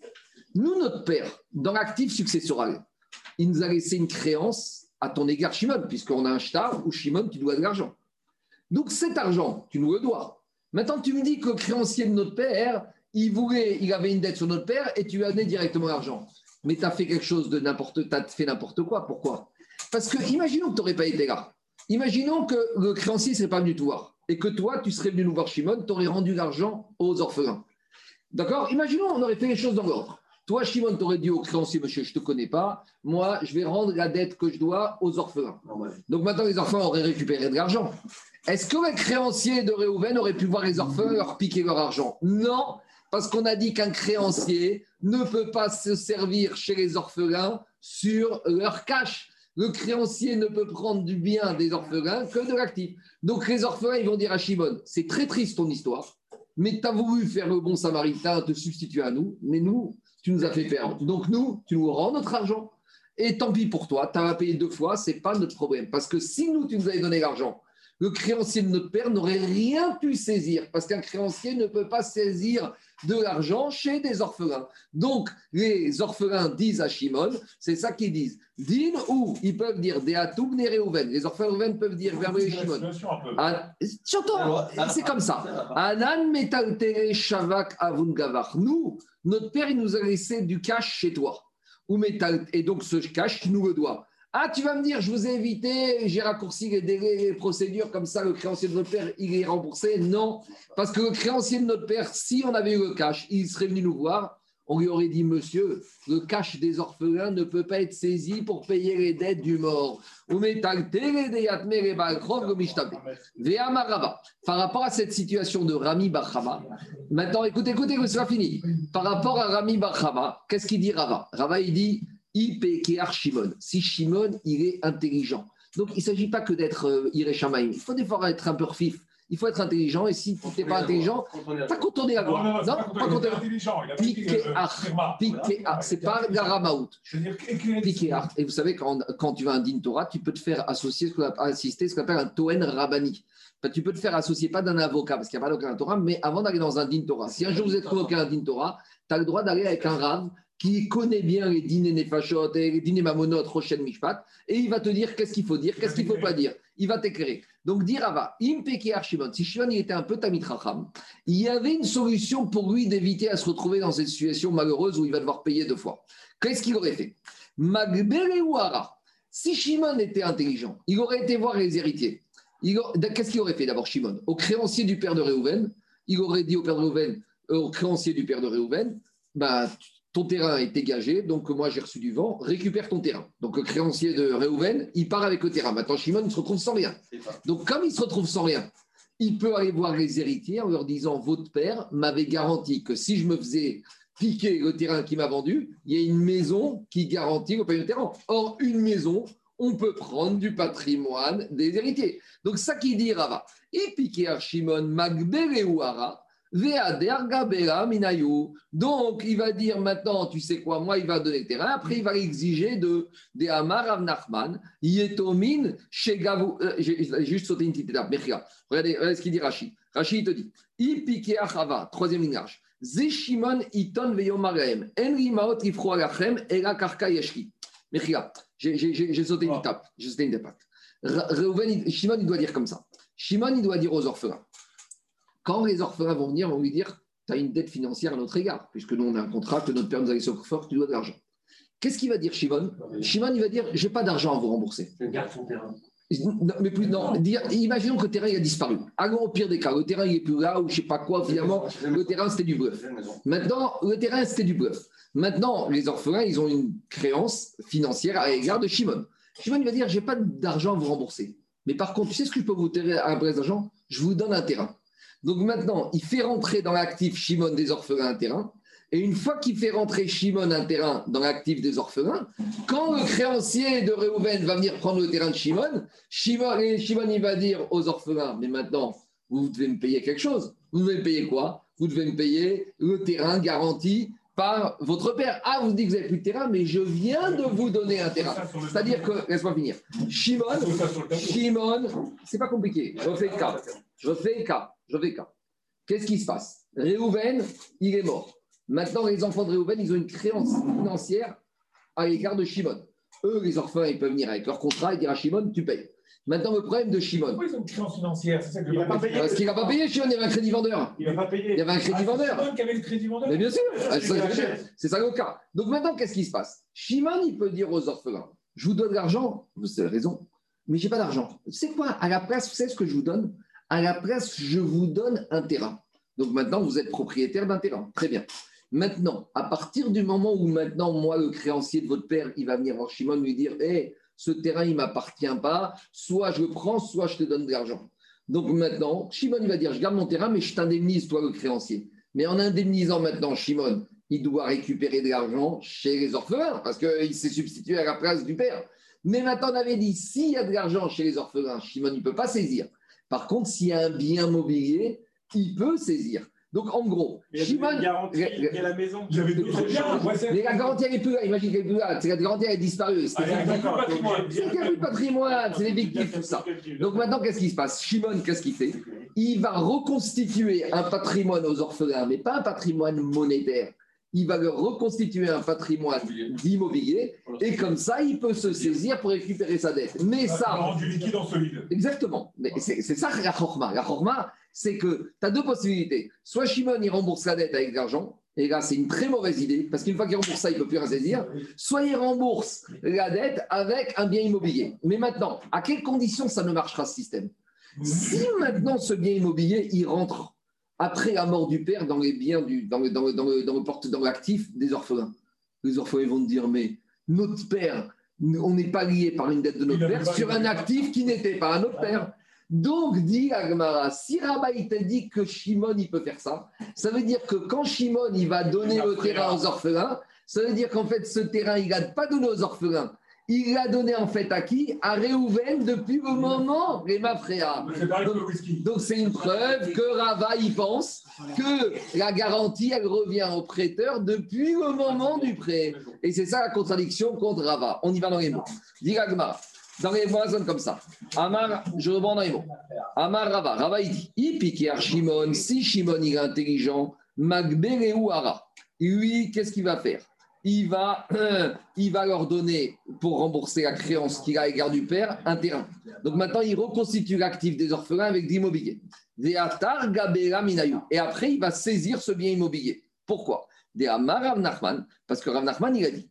Speaker 1: Nous, notre père, dans l'actif successoral, il nous a laissé une créance à ton égard, Shimon, puisqu'on a un shtar où Shimon, tu dois de l'argent. Donc cet argent, tu nous le dois. Maintenant, tu me dis que le créancier de notre père, il voulait, il avait une dette sur notre père et tu lui as donné directement l'argent. Mais tu as fait quelque chose de n'importe, fait n'importe quoi. Pourquoi? Parce que imaginons que tu n'aurais pas été là. Imaginons que le créancier ne serait pas venu te voir et que toi, tu serais venu nous voir Shimon, tu aurais rendu l'argent aux orphelins. D'accord? Imaginons, on aurait fait les choses dans l'ordre. Toi, Shimon, tu aurais dit au créancier, monsieur, je ne te connais pas. Moi, je vais rendre la dette que je dois aux orphelins. Donc maintenant, les orphelins auraient récupéré de l'argent. Est-ce que le créancier de Réhouven aurait pu voir les orphelins leur piquer leur argent? Non, parce qu'on a dit qu'un créancier ne peut pas se servir chez les orphelins sur leur cash. Le créancier ne peut prendre du bien des orphelins que de l'actif. Donc les orphelins, ils vont dire à Shimon, c'est très triste ton histoire, mais tu as voulu faire le bon samaritain, te substituer à nous, mais nous, tu nous as fait perdre. Donc nous, tu nous rends notre argent. Et tant pis pour toi, tu as payé deux fois, ce n'est pas notre problème. Parce que si nous, tu nous avais donné l'argent, le créancier de notre père n'aurait rien pu saisir, parce qu'un créancier ne peut pas saisir de l'argent chez des orphelins. Donc, les orphelins disent à Shimon, c'est ça qu'ils disent. Din ou ils peuvent dire des atoum Reuven. Les orphelins peuvent dire vers Shimon. Ah, c'est comme ça. Anan metaltere shavak avun gavar. Nous, notre père, il nous a laissé du cash chez toi. Et donc ce cash, tu nous le dois. Ah, tu vas me dire, je vous ai évité, j'ai raccourci les délais, les procédures, comme ça, le créancier de notre père, il est remboursé. Non, parce que le créancier de notre père, si on avait eu le cash, il serait venu nous voir, on lui aurait dit, monsieur, le cash des orphelins ne peut pas être saisi pour payer les dettes du mort. Par rapport à cette situation de Rami Bachama, maintenant écoutez, écoutez, c'est pas fini. Par rapport à Rami Bachama, qu'est-ce qu'il dit Rava? Rava, il dit Shimon. Si Shimon, il est intelligent. Donc, il ne s'agit pas que d'être euh, Il faut des fois être un peu fif. Il faut être intelligent. Et si tu n'es pas intelligent, pas contourner la loi. Non, non, pas contourner. Piqué c'est pas Garamaout. Piqué Et vous savez, quand, quand tu vas à un din Torah, tu peux te faire associer, ce qu'on assister, ce qu'on appelle un Toen Rabani. Tu peux te faire associer pas d'un avocat, parce qu'il n'y a pas d'avocat Torah, mais avant d'aller dans un din Torah. Si un jour vous êtes convoqué à un din Torah, tu as le droit d'aller avec un rave qui connaît bien les dîners nefashot et les dîners mamonot, rochen mishpat, et il va te dire qu'est-ce qu'il faut dire, qu'est-ce qu'il ne faut pas dire. Il va t'éclairer. Donc, dire Ava, Shimon, si Shimon était un peu Tamit il y avait une solution pour lui d'éviter à se retrouver dans cette situation malheureuse où il va devoir payer deux fois. Qu'est-ce qu'il aurait fait? Magbere Si Shimon était intelligent, il aurait été voir les héritiers. Qu'est-ce qu'il aurait fait d'abord, Shimon? Au créancier du père de Réhouven, il aurait dit au père de Réhouven, euh, au créancier du père de Réhouven, bah, ton terrain est dégagé, donc moi j'ai reçu du vent, récupère ton terrain. Donc le créancier de Réhouven, il part avec le terrain. Maintenant, Shimon, il se retrouve sans rien. Donc comme il se retrouve sans rien, il peut aller voir les héritiers en leur disant Votre père m'avait garanti que si je me faisais piquer le terrain qu'il m'a vendu, il y a une maison qui garantit le paiement du terrain. Or, une maison, on peut prendre du patrimoine des héritiers. Donc ça qui dit Rava. Et piquer Shimon Magbele donc, il va dire maintenant, tu sais quoi, moi, il va donner le terrain. Après, il va exiger de, des Amar Avnachman, Yetomin, Shegavu. Euh, j'ai juste sauté une petite étape. Mais regardez, regardez ce qu'il dit Rachid. Rachid, il te dit Ipike Achava, troisième lignage. Zeshimon Iton Veyomarem, Enri Maot Ifro Alachem, Ela Karka Yeshki. Mais j'ai sauté une étape. J'ai sauté une étape. Shimon, il doit dire comme ça. Shimon, il doit dire aux orphelins quand les orphelins vont venir, on va lui dire Tu as une dette financière à notre égard, puisque nous, on a un contrat que notre père nous a laissé au fort, tu dois de l'argent. Qu'est-ce qu'il va dire, Shimon? Shimon, il va dire J'ai pas d'argent à vous rembourser.
Speaker 5: Je garde son terrain.
Speaker 1: Non, mais plus, non, imaginons que le terrain il a disparu. Allons au pire des cas, le terrain il n'est plus là ou je ne sais pas quoi, finalement, le terrain c'était du bluff. Maintenant, le terrain c'était du bluff. Maintenant, les orphelins, ils ont une créance financière à l'égard de Shimon. Shimon il va dire J'ai pas d'argent à vous rembourser. Mais par contre, tu sais ce que je peux vous tirer à un prêt d'argent? Je vous donne un terrain. Donc maintenant, il fait rentrer dans l'actif Shimon des orphelins un terrain. Et une fois qu'il fait rentrer Shimon un terrain dans l'actif des orphelins, quand le créancier de Réhouven va venir prendre le terrain de Shimon, Shimon, et Shimon il va dire aux orphelins, mais maintenant, vous devez me payer quelque chose. Vous devez me payer quoi? Vous devez me payer le terrain garanti par votre père. Ah, vous dites que vous n'avez plus de terrain, mais je viens de vous donner un terrain. C'est-à-dire que, laisse-moi finir. Shimon, Shimon, c'est pas compliqué. Je refais le cas. Je refais le cas. Je vais cas. Qu'est-ce qui se passe? Réhouven, il est mort. Maintenant, les enfants de Réhouven, ils ont une créance financière à l'égard de Shimon. Eux, les orphelins, ils peuvent venir avec leur contrat et dire à Shimon, tu payes. Maintenant, le problème de Shimon.
Speaker 2: Pourquoi ils ont une créance financière? C'est ça que il
Speaker 1: va pas payer. Parce qu'il n'a pas payé, Shimon, il y avait un crédit vendeur.
Speaker 2: Il va pas payer.
Speaker 1: Il y avait un crédit ah, vendeur.
Speaker 2: Shimon qui avait le crédit vendeur?
Speaker 1: Mais bien sûr, c'est ça le cas. Donc maintenant, qu'est-ce qui se passe? Shimon, il peut dire aux orphelins Je vous donne de l'argent, vous avez raison, mais je n'ai pas d'argent. C'est quoi? À la place, vous savez ce que je vous donne? À la place, je vous donne un terrain. Donc maintenant, vous êtes propriétaire d'un terrain. Très bien. Maintenant, à partir du moment où maintenant, moi, le créancier de votre père, il va venir voir Shimon lui dire Hé, ce terrain, il ne m'appartient pas, soit je le prends, soit je te donne de l'argent. Donc maintenant, Shimon, il va dire Je garde mon terrain, mais je t'indemnise, toi, le créancier. Mais en indemnisant maintenant Shimon, il doit récupérer de l'argent chez les orphelins parce qu'il s'est substitué à la place du père. Mais maintenant, on avait dit s'il y a de l'argent chez les orphelins, Shimon ne peut pas saisir. Par contre, s'il y a un bien mobilier, il peut saisir. Donc en gros,
Speaker 5: Il y a
Speaker 1: Shimon.
Speaker 5: garantie,
Speaker 1: le-
Speaker 5: il y a la maison.
Speaker 1: Mais la garantie, elle est plus là. Imagine qu'elle est plus là. C'est la garantie, elle est disparue. C'est
Speaker 2: Ah, d'accord.
Speaker 5: patrimoine.
Speaker 1: c'est qu'il n'y a plus de patrimoine. C'est les victimes, tout ça. Donc maintenant, qu'est-ce qui se passe? Shimon, qu'est-ce qu'il fait? Il va reconstituer un patrimoine aux orphelins, mais pas un patrimoine monétaire. Il va leur reconstituer un patrimoine d'immobilier et comme ça, il peut se saisir pour récupérer sa dette. Mais
Speaker 2: Ça rendu liquide en solide.
Speaker 1: Exactement. Mais c'est ça la chorma. La chorma, c'est que tu as deux possibilités. Soit Shimon, il rembourse la dette avec de l'argent, et là, c'est une très mauvaise idée, parce qu'une fois qu'il rembourse ça, il ne peut plus rien saisir. Soit il rembourse la dette avec un bien immobilier. Mais maintenant, à quelles conditions ça ne marchera ce système? Si maintenant ce bien immobilier, il rentre après la mort du père dans les biens, du, dans, le, dans, le, dans, le, dans, le porte, dans l'actif des orphelins, les orphelins vont dire, mais notre père, on n'est pas lié par une dette de notre père sur un actif qui n'était pas à notre père. Donc, dit Agmara, si Rabat il t'a dit que Shimon il peut faire ça, ça veut dire que quand Shimon il va donner le terrain aux orphelins, ça veut dire qu'en fait ce terrain il n'a pas donné aux orphelins, il l'a donné en fait à qui? À Réhouven depuis le moment,
Speaker 2: le whisky.
Speaker 1: Donc c'est une preuve que Rava il pense que la garantie elle revient au prêteur depuis le moment du prêt. Et c'est ça la contradiction contre Rava. On y va dans les mots. Dit Agmara. Dans les mots, ça comme ça. Amar, je reprends dans les mots. Amar Rava. Rava, il dit Il pique Shimon. Si Shimon, il est intelligent, Magbereu Ara. Lui, qu'est-ce qu'il va faire? Il va, *clears throat* il va leur donner, pour rembourser la créance qu'il a à l'égard du père, un terrain. Donc maintenant, il reconstitue l'actif des orphelins avec de l'immobilier. Et après, il va saisir ce bien immobilier. Pourquoi? Parce que Rav Nachman, il a dit.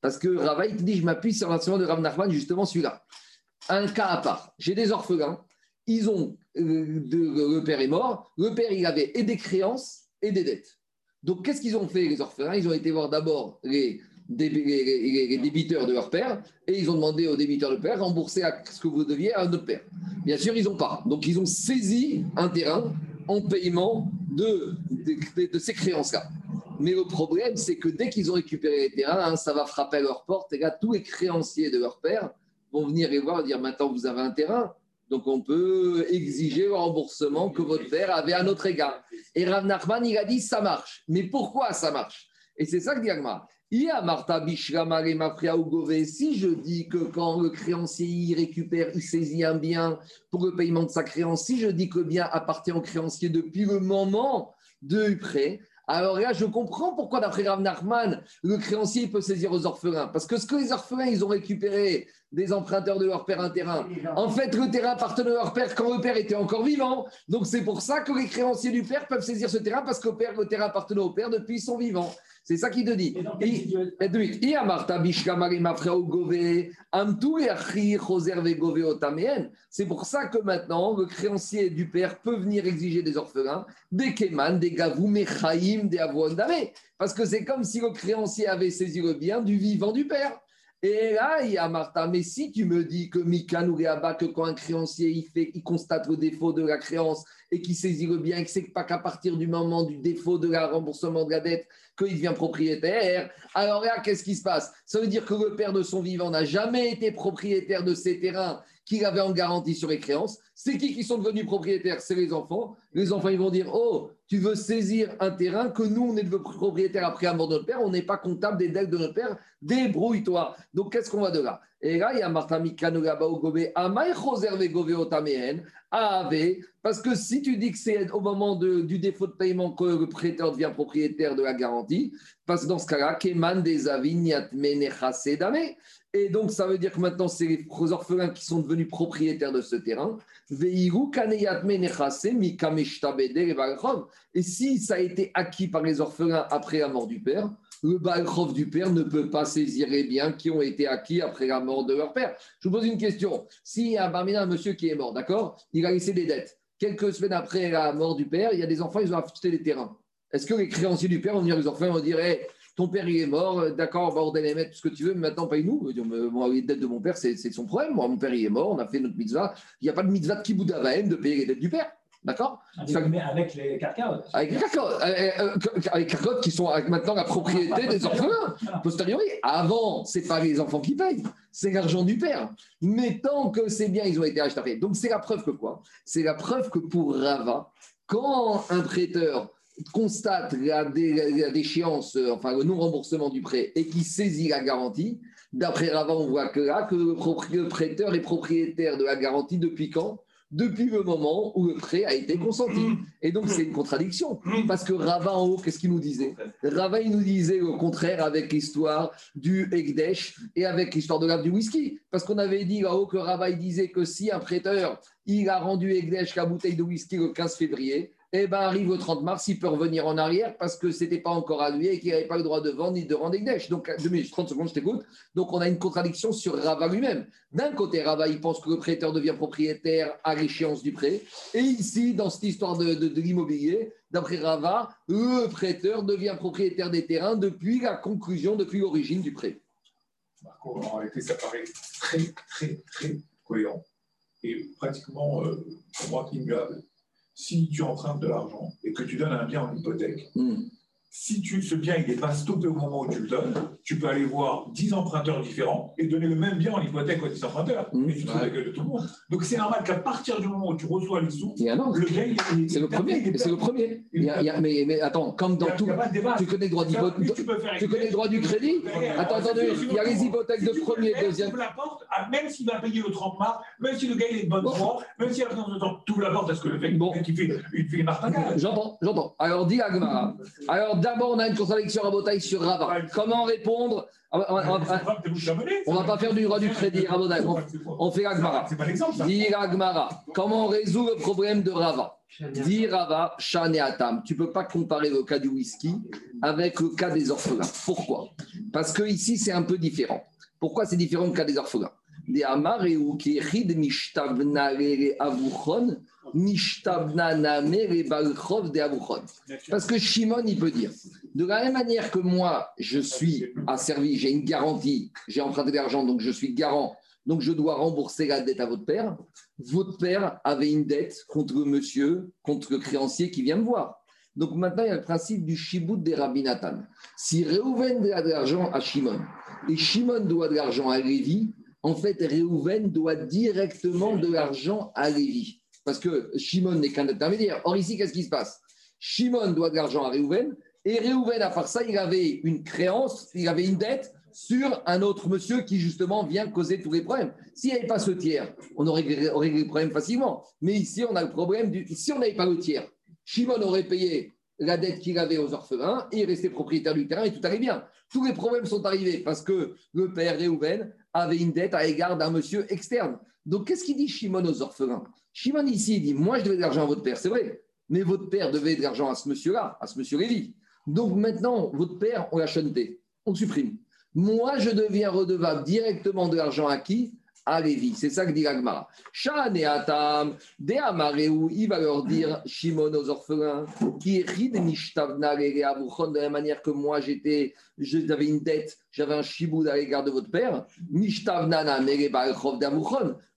Speaker 1: Parce que Rava, il te dit Je m'appuie sur l'enseignement de Rav Nachman, justement celui-là. Un cas à part. J'ai des orphelins, ils ont. Euh, le père est mort, le père, il avait et des créances et des dettes. Donc, qu'est-ce qu'ils ont fait, les orphelins? Ils ont été voir d'abord les, dé- les- les- les débiteurs de leur père et ils ont demandé aux débiteurs de père rembourser à ce que vous deviez à notre père. Bien sûr, ils n'ont pas. Donc, ils ont saisi un terrain en paiement de, de, de ces créances-là. Mais le problème, c'est que dès qu'ils ont récupéré les terrains, hein, ça va frapper à leur porte. Et là, tous les créanciers de leur père vont venir les voir et dire maintenant, vous avez un terrain. Donc, on peut exiger le remboursement que votre père avait à notre égard. Et Rav Nachman, il a dit ça marche. Mais pourquoi ça marche? Et c'est ça que dit Agma. Si je dis que quand le créancier il récupère, il saisit un bien pour le paiement de sa créance, si je dis que le bien appartient au créancier depuis le moment du prêt, alors là, je comprends pourquoi, d'après Rav Nachman, le créancier peut saisir aux orphelins. Parce que ce que les orphelins, ils ont récupéré des emprunteurs de leur père un terrain. En fait, le terrain appartenait à leur père quand le père était encore vivant. Donc, c'est pour ça que les créanciers du père peuvent saisir ce terrain parce que le, père, le terrain appartenait au père depuis son vivant. C'est ça qu'il te dit.
Speaker 4: Et
Speaker 1: Vegové Otaméen. C'est pour ça que maintenant, le créancier du père peut venir exiger des orphelins, des Keman, des Gavou, Mechaïm, des Avouandame. Parce que c'est comme si le créancier avait saisi le bien du vivant du père. Et là, il y a Martha, mais si tu me dis que Mika Nouriaba, que quand un créancier il, fait, il constate le défaut de la créance et qu'il saisit le bien, et que c'est pas qu'à partir du moment du défaut de la remboursement de la dette qu'il devient propriétaire, alors là, qu'est-ce qui se passe? Ça veut dire que le père de son vivant n'a jamais été propriétaire de ces terrains qu'il avait en garantie sur les créances. C'est qui qui sont devenus propriétaires? C'est les enfants. Les enfants, ils vont dire Oh, tu veux saisir un terrain que nous, on est devenu propriétaire après la mort de notre père, on n'est pas comptable des dettes de notre père, débrouille-toi. Donc, qu'est-ce qu'on va de là? Et là, il y a Martha Mikano Gobe, Vegove Otamehen, AAV, parce que si tu dis que c'est au moment du défaut de paiement que le prêteur devient propriétaire de la garantie, parce que dans ce cas-là, Keman des Aviniat Menechase Dame. Et donc, ça veut dire que maintenant, c'est les orphelins qui sont devenus propriétaires de ce terrain. Et. Et si ça a été acquis par les orphelins après la mort du père, le Balchov du père ne peut pas saisir les biens qui ont été acquis après la mort de leur père. Je vous pose une question. Si Barmina, un monsieur qui est mort, d'accord? Il a laissé des dettes. Quelques semaines après la mort du père, il y a des enfants, ils ont acheté des terrains. Est-ce que les créanciers du père vont venir les orphelins vont dire ton père il est mort, euh, d'accord, on va ordonner mettre tout ce que tu veux, mais maintenant paye-nous. Mais Moi, les dettes de mon père, c'est son problème. Moi, mon père il est mort, on a fait notre mitzvah. Il n'y a pas de mitzvah de kibbutz de payer les dettes du père. D'accord?
Speaker 4: Avec, mais avec les carcas.
Speaker 1: Avec les carcottes, euh, euh, avec les qui sont maintenant la propriété des orphelins. Posteriori, avant, c'est pas les enfants qui payent, c'est l'argent du père. Mais tant que c'est bien, ils ont été achetés. Donc c'est la preuve que quoi? C'est la preuve que pour Rava, quand un prêteur constate la, dé- la déchéance, euh, enfin le non-remboursement du prêt et qui saisit la garantie, d'après Rava, on voit que là, que le, prêteur est propriétaire de la garantie depuis quand? Depuis le moment où le prêt a été consenti. Et donc c'est une contradiction. Parce que Rava en haut, qu'est-ce qu'il nous disait? Rava, il nous disait le contraire avec l'histoire du Ekdesh et avec l'histoire de l'ave du whisky. Parce qu'on avait dit là-haut que Rava, il disait que si un prêteur, il a rendu Ekdesh la bouteille de whisky le 15 février, eh ben arrive le 30 mars, il peut revenir en arrière parce que ce n'était pas encore à lui et qu'il n'avait pas le droit de vendre ni de rendre Ekdesh. Donc, deux minutes, 30 secondes, je t'écoute. Donc, on a une contradiction sur Rava lui-même. D'un côté, Rava, il pense que le prêteur devient propriétaire à l'échéance du prêt. Et ici, dans cette histoire de, l'immobilier, d'après Rava, le prêteur devient propriétaire des terrains depuis la conclusion, depuis l'origine du prêt.
Speaker 2: Marco, en réalité, ça paraît très, très, très cohérent. Et pratiquement, euh, pour moi. Si tu empruntes de l'argent et que tu donnes un bien en hypothèque,
Speaker 1: Hmm.
Speaker 2: Si tu, ce bien n'est pas stoppé au moment où tu le donnes, tu peux aller voir 10 emprunteurs différents et donner le même bien en hypothèque aux 10 emprunteurs.
Speaker 1: Mhm.
Speaker 2: Et tu te de la gueule de tout le monde. Donc c'est normal qu'à partir du moment où tu reçois les sous,
Speaker 1: a
Speaker 2: le bien,
Speaker 1: C'est le premier.
Speaker 2: il est-
Speaker 1: C'est le premier. Il y a- il y a- mais, mais attends, comme dans
Speaker 2: a-
Speaker 1: tout.
Speaker 2: il y a.
Speaker 1: Tu connais le droit d'hypothèque.
Speaker 2: tu
Speaker 1: connais le droit du crédit Attends, attendez, il y a les hypothèques de premier, deuxième.
Speaker 2: Tu la porte, à- même s'il va payer le 30 mars, même si le gars il est de bonne
Speaker 1: Bon.
Speaker 2: foi, même si à la fin de temps, tu ouvres la porte parce que le mec
Speaker 1: Bon.
Speaker 2: il fait, une martingale.
Speaker 1: J'entends, j'entends. Alors, dit Agmara. Alors, d'abord, on a une contradiction à Botaï sur Rava. Comment répondre on va, on va- on va- pas faire du droit du crédit, Rabotai. On, on fait Agmara.
Speaker 2: C'est pas l'exemple, ça.
Speaker 1: Dit Agmara. Comment on résout le problème de Rava Dit Rava, Shane Atam. Tu peux pas comparer le cas du whisky avec le cas des orphelins. Pourquoi? Parce que ici, c'est un peu différent. Pourquoi c'est différent du cas des orphelins? De. Parce que Shimon, il peut dire, de la même manière que moi, je suis asservi, j'ai une garantie, j'ai emprunté de l'argent, donc je suis garant, donc je dois rembourser la dette à votre père. Votre père avait une dette contre monsieur, contre le créancier qui vient me voir. Donc maintenant, il y a le principe du shibout des Rabinatan. Si Reuven doit de l'argent à Shimon et Shimon doit de l'argent à Lévi, en fait, Reuven doit directement de l'argent à Lévi. Parce que Shimon n'est qu'un intermédiaire. Or, ici, qu'est-ce qui se passe? Shimon doit de l'argent à Reuven et Reuven, à part ça, il avait une créance, il avait une dette sur un autre monsieur qui, justement, vient causer tous les problèmes. S'il n'y avait pas ce tiers, on aurait réglé aurait réglé le problème facilement. Mais ici, on a le problème du. Si on n'avait pas le tiers, Shimon aurait payé la dette qu'il avait aux orphelins et il restait propriétaire du terrain et tout allait bien. Tous les problèmes sont arrivés parce que le père Réhouven avait une dette à l'égard d'un monsieur externe. Donc, qu'est-ce qu'il dit Shimon aux orphelins? Shimon, ici, il dit Moi, je devais de l'argent à votre père, c'est vrai, mais votre père devait de l'argent à ce monsieur-là, à ce monsieur Lévy. Donc, maintenant, votre père, on l'a chanté, on supprime. Moi, je deviens redevable directement de l'argent à qui? À Lévi. C'est ça que dit l'Agmara. Et Atam, de Amareu, il va leur dire, Shimon aux orphelins, qui rid mishtavna de la manière que moi, j'étais, j'avais une dette, j'avais un chiboud à l'égard de votre père, mishtavna.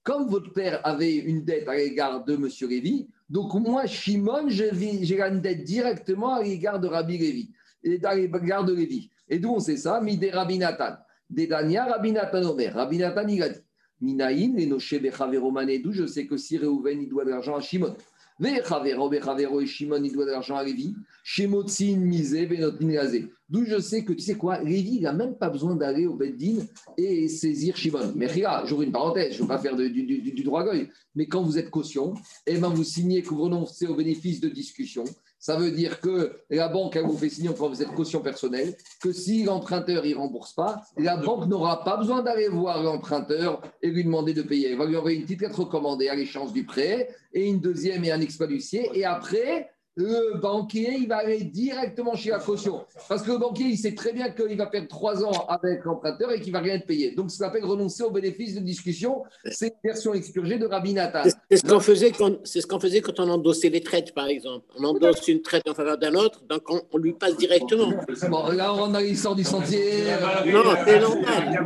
Speaker 1: Comme votre père avait une dette à l'égard de Monsieur Lévi, donc moi, Shimon, j'ai une dette directement à l'égard de Rabbi Lévi, et à l'égard de Lévi. Et d'où on sait ça? Mi des Rabbi Nathan. Des Dania, Rabbi Nathan Omer. Rabbi Nathan, il a dit Minaïn, les Noché, Bechavero, Manedou, je sais que si Réhouven, il doit de l'argent à Shimon. Bechavero, Bechavero et Shimon, il doit de l'argent à Lévi. Shemotzin, Misé, Benotin, Gazé. D'où je sais que, tu sais quoi, Lévi, il n'a même pas besoin d'aller au Beddin et saisir Shimon. Mais regarde, j'ouvre une parenthèse, je ne veux pas faire de- du, du, du, droit gueule, mais quand vous êtes caution, eh ben vous signez que vous renoncez au bénéfice de discussion. Ça veut dire que la banque, elle vous fait signer quand vous êtes caution personnelle, que si l'emprunteur ne rembourse pas, la banque n'aura pas besoin d'aller voir l'emprunteur et lui demander de payer. Elle va lui envoyer une petite lettre recommandée à l'échéance du prêt et une deuxième et un expalucier. Et après, le banquier, il va aller directement chez la caution. Parce que le banquier, il sait très bien qu'il va perdre trois ans avec l'emprunteur et qu'il ne va rien te payer. Donc, ce qu'on appelle renoncer au bénéfice de discussion, c'est une version expurgée de Rabbi Nathan.
Speaker 3: C'est ce qu'on faisait, quand- c'est ce qu'on faisait quand on endossait les traites, par exemple. On endosse une traite en faveur d'un autre, donc on, on lui passe directement.
Speaker 1: Bon, là, on a l'histoire du sentier. euh,
Speaker 3: Non, c'est normal.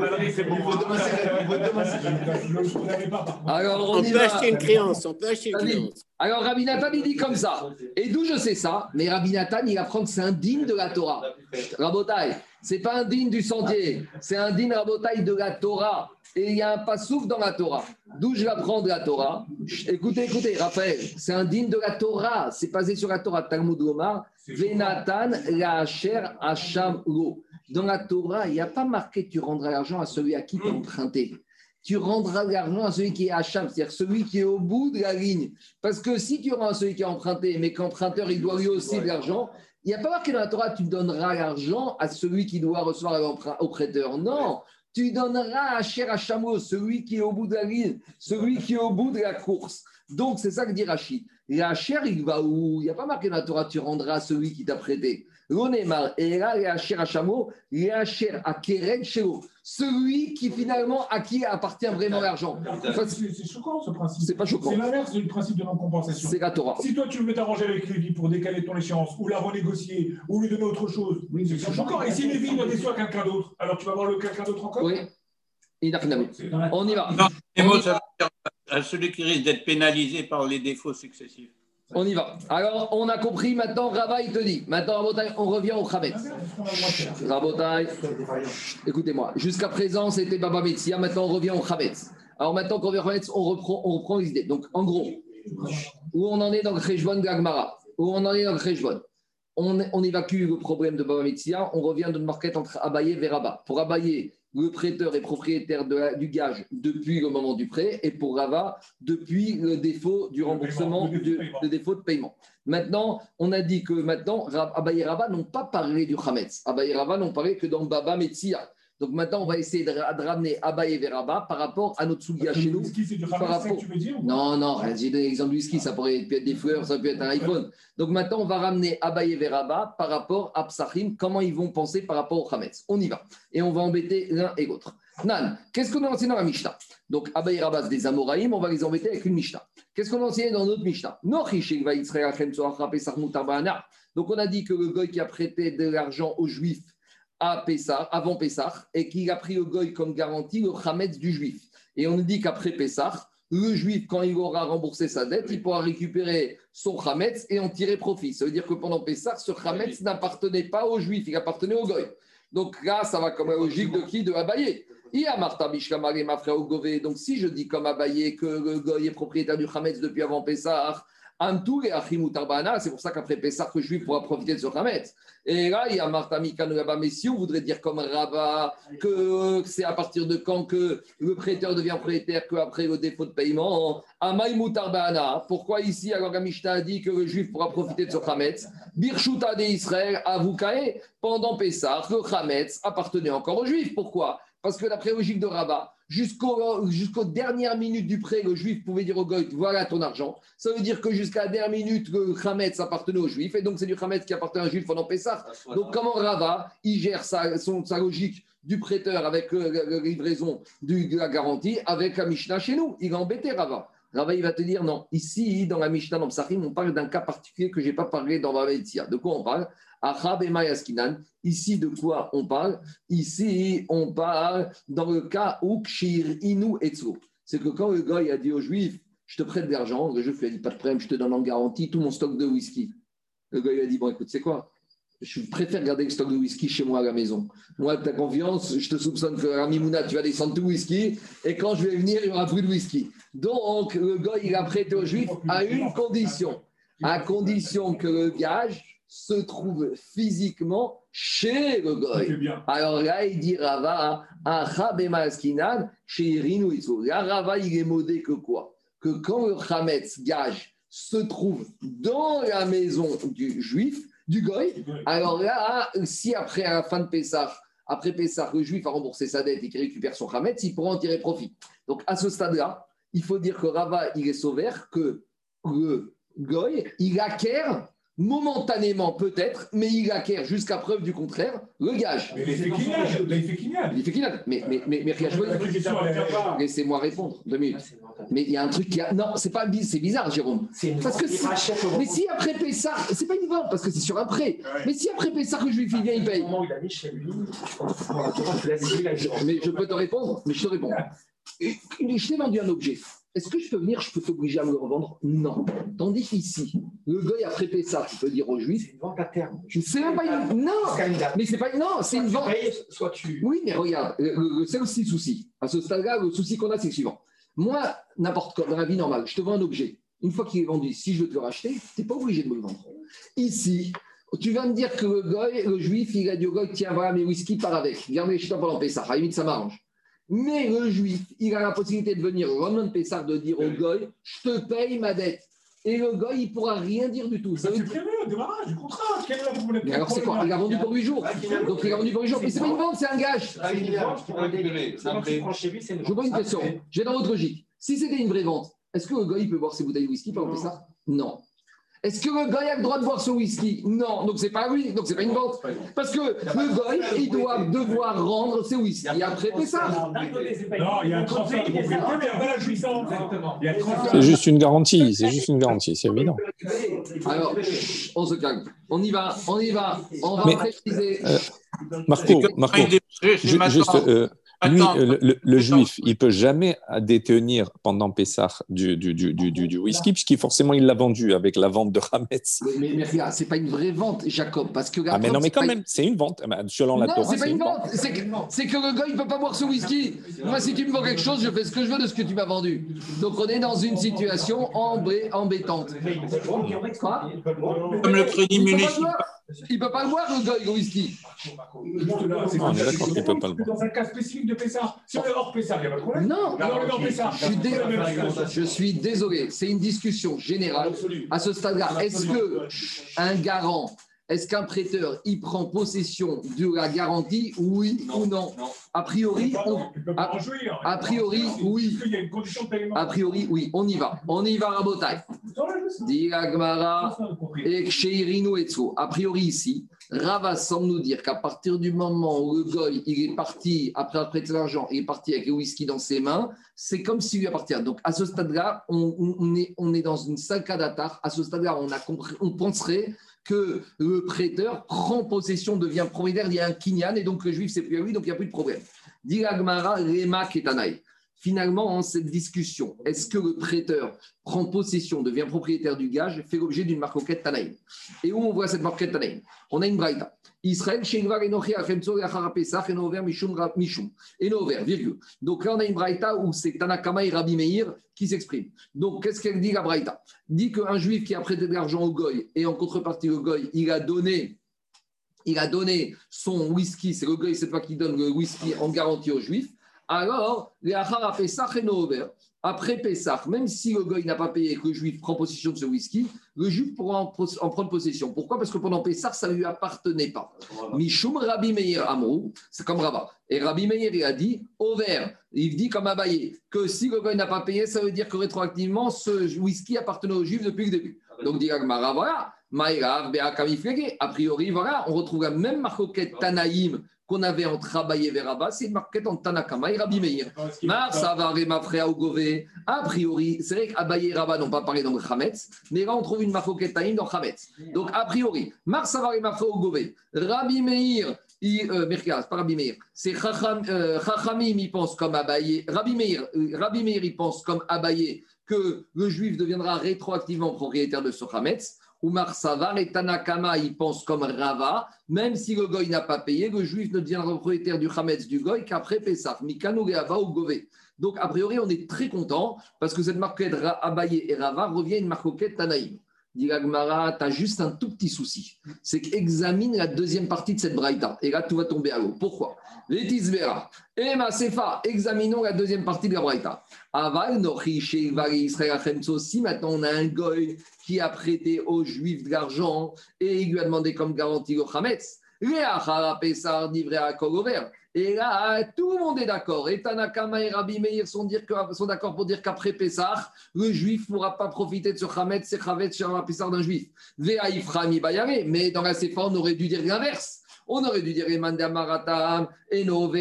Speaker 1: Alors,
Speaker 3: On
Speaker 1: on
Speaker 3: peut
Speaker 1: va.
Speaker 3: acheter une créance, on peut acheter une créance.
Speaker 1: Alors Rabbi Nathan, il dit comme ça. Et d'où je sais ça Mais Rabbi Nathan, il apprend que c'est un digne de la Torah. Rabotai, c'est pas un digne du sentier, c'est un digne Rabotai de la Torah. Et il y a un passouf dans la Torah. D'où je l'apprends de la Torah Écoutez, écoutez, Raphaël, c'est un digne de la Torah. C'est basé sur la Torah, Talmud Omar. Venatan la Hacham Lo. Dans la Torah, il n'y a pas marqué tu rendras l'argent à celui à qui tu emprunté tu rendras l'argent à celui qui est Hacham, c'est-à-dire celui qui est au bout de la ligne. Parce que si tu rends à celui qui a emprunté, mais qu'emprunteur, il doit lui aussi de l'argent, il n'y a pas marqué dans la Torah, tu donneras l'argent à celui qui doit recevoir au prêteur. Non, tu donneras à Cher Hachamo, celui qui est au bout de la ligne, celui qui est au bout de la course. Donc, c'est ça que dit Rachid. Et Hacher, il va où? Il n'y a pas marqué dans la Torah, tu rendras à celui qui t'a prêté. L'onemar, et là, Hacher Hachamo, Hacher à Keren celui qui finalement à qui appartient vraiment l'argent.
Speaker 2: C'est choquant ce principe.
Speaker 1: C'est pas choquant.
Speaker 2: C'est l'inverse du principe de non-compensation.
Speaker 1: C'est la Torah.
Speaker 2: Si toi tu veux t'arranger avec Lévi pour décaler ton échéance ou la renégocier ou lui donner autre chose, oui, c'est choquant. Et si Lévi doit déçoir quelqu'un d'autre, alors tu vas voir le quelqu'un d'autre encore?
Speaker 1: Oui. On y va.
Speaker 3: Non, ça veut dire à celui qui risque d'être pénalisé par les défauts successifs.
Speaker 1: On y va. Alors, on a compris, maintenant, Rabat, il te dit. Maintenant, Rabotai, on revient au Khametz. Rabotai, écoutez-moi. Jusqu'à présent, c'était Baba Metsia. Maintenant, on revient au Khametz. Alors, maintenant qu'on revient au Khametz, on reprend, on reprend les idées. Donc, en gros, où on en est dans le Gagmara Où on en est dans le on, évacue le problème de Baba Metsia. On revient de marquette entre Abaye et Rabat. Pour Abaye, le prêteur est propriétaire du gage depuis le moment du prêt et pour Rava depuis le défaut du remboursement, le, défaut de paiement. Maintenant, on a dit que maintenant, Abaye et Rava n'ont pas parlé du Hametz. Abaye et Rava n'ont parlé que dans Baba Metsia. Donc maintenant, on va essayer de, ramener Abaye et Veraba par rapport à notre Sugia chez nous.
Speaker 2: Whisky, c'est du par rapport... tu veux dire
Speaker 1: Non, non, j'ai donné l'exemple du whisky, ça pourrait être des fleurs, ça peut être un iPhone. Donc maintenant, on va ramener Abaye et Veraba par rapport à Psachim, comment ils vont penser par rapport au Hametz. On y va. Et on va embêter l'un et l'autre. Nan, qu'est-ce qu'on a enseigné dans la Mishnah? Donc Abaye et Rabba, c'est des Amoraïm, on va les embêter avec une Mishnah. Qu'est-ce qu'on a enseigné dans notre Mishnah? Donc on a dit que le goy qui a prêté de l'argent aux Juifs à Pessah, avant Pessah, et qu'il a pris le goy comme garantie le Hametz du juif. Et on dit qu'après Pessah, le juif, quand il aura remboursé sa dette, il pourra récupérer son Hametz et en tirer profit. Ça veut dire que pendant Pessah, ce Hametz n'appartenait pas au juif, il appartenait au goy. Donc là, ça va comme la logique de qui De Abaye. Donc si je dis comme Abaye que le goy est propriétaire du Hametz depuis avant Pessah, c'est pour ça qu'après Pessah, le juif pourra profiter de ce Hametz. Et là, il y a Martha Mikano là-bas, mais si on voudrait dire comme Rabat que c'est à partir de quand que le prêteur devient propriétaire qu'après le défaut de paiement, Amaï pourquoi ici, alors la Mishnah a dit que le juif pourra profiter de ce Hametz? Birshuta de Israël, Avoukae, pendant Pessah, le Hametz appartenait encore aux juifs. Pourquoi? Parce que d'après logique de Rabat, jusqu'aux dernières minutes du prêt, le juif pouvait dire au goy voilà ton argent. Ça veut dire que jusqu'à la dernière minute, le Hametz appartenait au juif, et donc c'est du Hametz qui appartenait à un juif pendant Pessah. Donc comment Rava, il gère sa, son, sa logique du prêteur avec euh, la livraison de la garantie avec la Mishnah chez nous? Il a embêté Rava. Rava, il va te dire non. Ici, dans la Mishnah, dans Psachim, on parle d'un cas particulier que je n'ai pas parlé dans la De quoi on parle? Ici, de quoi on parle? Ici, on parle dans le cas où Kshir Inu Etzo. C'est que quand le gars a dit aux Juifs, je te prête de l'argent, le juif lui a dit, pas de problème, je te donne en garantie tout mon stock de whisky. Le gars il a dit, bon, écoute, c'est quoi? Je préfère garder le stock de whisky chez moi à la maison. Moi, tu as confiance, je te soupçonne que Mimouna, tu vas descendre tout whisky, et quand je vais venir, il y aura plus de whisky. Donc, le gars, il a prêté aux Juifs à une condition, à condition que le gage se trouve physiquement chez le goy. Alors là, il dit Rava, chez Irinu Là, Rava, il est modé que quoi? Que quand le Hametz gage se trouve dans la maison du juif, du goy, alors là, si après la fin de Pessah, après Pessah, le juif a remboursé sa dette et qu'il récupère son Hametz, il pourra en tirer profit. Donc à ce stade-là, il faut dire que Rava, il est sauvé, que le goy, il acquiert momentanément peut-être, mais il acquiert jusqu'à preuve du contraire le gage.
Speaker 2: Mais il fait quignage, il fait.
Speaker 1: Il. Mais, mais, mais, mais laissez-moi répondre deux minutes. Mais il y a un truc qui a... Non, c'est pas c'est bizarre, Jérôme. Parce que mais si après Pessah, c'est pas une vente parce que c'est sur un prêt. Mais si après Pessah que je lui vient, il paye. Mais je peux te répondre, mais je te réponds. Je t'ai vendu un objet. Est-ce que je peux venir, je peux t'obliger à me le revendre Non. Tandis qu'ici, le gars a prêté ça, tu peux dire aux juifs.
Speaker 5: C'est une vente à terme.
Speaker 1: C'est même pas une. Non Mais c'est pas Non, c'est une vente.
Speaker 5: Soit tu.
Speaker 1: Oui, mais regarde, c'est aussi le souci. À ce stade-là, le souci qu'on a, c'est le suivant. Moi, n'importe quoi, dans la vie normale, je te vends un objet. Une fois qu'il est vendu, si je veux te le racheter, tu n'es pas obligé de me le vendre. Ici, tu vas me dire que le goy, le juif, il a dit au goy, tiens, voilà mes whisky, par avec. Garde les chitons pendant Pessah. À la limite, ça m'arrange. Mais le juif, il a la possibilité de venir au lendemain de Pessah de dire au goy, je te paye ma dette. Et le goy, il ne pourra rien dire du tout.
Speaker 2: Ça c'est prévu au démarrage du contrat. Quel est le problème?
Speaker 1: Mais alors, c'est quoi? Il a vendu pour 8 jours. Donc, il a vendu pour 8 jours. Mais c'est pas une vente, c'est un gage. Je vois une question. J'ai dans votre logique. Si c'était une vraie vente, est-ce que le goy peut boire ses bouteilles de whisky pendant Pessah? Non. Est-ce que le goy a le droit de boire ce whisky? Non, donc c'est pas oui, donc c'est pas une vente. Parce que le goy, il doit devoir rendre ses whisky après ça.
Speaker 2: Non, il y a un transfert de propriété, mais la jouissance.
Speaker 6: C'est juste une garantie, c'est juste une garantie, c'est évident.
Speaker 1: Alors, on se calme. On y va, on y va. On va préciser.
Speaker 6: Euh, Marco, Marco, juste, euh, lui, le, juif, il peut jamais détenir pendant Pessah du, du, du, du, whisky, puisqu'il forcément il l'a vendu avec la vente de Hametz.
Speaker 1: Mais, mais, c'est pas une vraie vente, Jacob, parce que
Speaker 6: ah mais non, mais quand même, c'est une vente. Selon la
Speaker 1: non, c'est pas une vente. C'est que, que, le gars il peut pas boire ce whisky. Moi, si tu me vends quelque chose, je fais ce que je veux de ce que tu m'as vendu. Donc on est dans une situation embêtante.
Speaker 3: Quoi? Comme le crédit municipal.
Speaker 1: Il ne peut pas le boire, le whisky.
Speaker 6: on est d'accord qu'il ne peut pas le boire.
Speaker 2: Dans un cas spécifique de Pessar, si on est hors Pessar, il n'y a pas de problème.
Speaker 1: Non, je suis, désolé. C'est une discussion générale. À ce stade-là, est-ce qu'un garant est-ce qu'un prêteur y prend possession de la garantie, oui ou non, A priori, a, priori, oui. A priori, oui. On y va. On y va, Rabotai. Dit et A priori, ici, Rava semble nous dire qu'à partir du moment où le goy il est parti, après avoir prêté l'argent, il est parti avec le whisky dans ses mains, c'est comme s'il lui appartient. Donc à ce stade-là, on, est, on est dans une salle À ce stade-là, on, a on penserait que le prêteur prend possession, devient propriétaire, il y a un kinyan, et donc le juif, c'est plus à lui, donc il n'y a plus de problème. Diragmara, Rema, Ketanai. Finalement, en cette discussion, est-ce que le prêteur prend possession, devient propriétaire du gage, fait l'objet d'une marquette Tanaïm? Et où on voit cette marquette Tanaïm? On a une braïta. Israël. Donc là, on a une braïta où c'est Tanakama et Rabbi Meir qui s'expriment. Donc, qu'est-ce qu'elle dit, la braïta? Dit qu'un juif qui a prêté de l'argent au goy et en contrepartie, le goy, il a donné il a donné son whisky, c'est le goy cette fois qui donne le whisky en garantie au juif, alors, après Pessah, même si le goy n'a pas payé et que le juif prend possession de ce whisky, le juif pourra en, prendre possession. Pourquoi? Parce que pendant Pessah, ça ne lui appartenait pas. Mishum Rabbi Meir Amrou, c'est comme Rabat. Et Rabbi Meir, il a dit, au vert, il dit comme Abaye, que si le goy n'a pas payé, ça veut dire que rétroactivement, ce whisky appartenait au juif depuis le début. Donc, dit Agmara, voilà, a priori, voilà, on retrouve la même marcoquette Tanaïm qu'on avait en Abaye vers Abba, c'est une marquette en Tanakama et Rabbi Meir. Mar Savare Mafrea Ogové. A priori, c'est vrai qu'Abaye et Rabba n'ont pas parlé dans le Chametz, mais là on trouve une marquette Taïm dans Chametz. Donc a priori, Mar Savare Mafrea Ogové. Rabbi Meir, euh, pas Rabbi Meir, c'est euh, Chachamim, il pense comme Abaye. Rabbi Meir, euh, Rabbi Meir, il pense comme Abaye que le juif deviendra rétroactivement propriétaire de ce Chametz. Oumar Savar et Tanakama, il pense comme Rava, même si le goy n'a pas payé, le juif ne deviendra propriétaire du Hametz du goy qu'après Pessah. Mikano ou Gové. Donc, a priori, on est très content parce que cette marquette Abaye et Rava revient à une marquette Tanaïm. Dit tu as juste un tout petit souci. C'est qu'examine la deuxième partie de cette braïta. Et là, tout va tomber à l'eau. Pourquoi? Vera. Et ma Sefa, examinons la deuxième partie de la braïta. Aval, Si maintenant on a un goy qui a prêté aux juifs de l'argent et il lui a demandé comme garantie le Hametz, et là, tout le monde est d'accord. Et Tanakama et Rabbi Meir sont, d'accord pour dire qu'après Pessah, le juif ne pourra pas profiter de ce Hametz, c'est la Pessah d'un juif. Mais dans la Sefa, on aurait dû dire l'inverse. On aurait dû dire Eno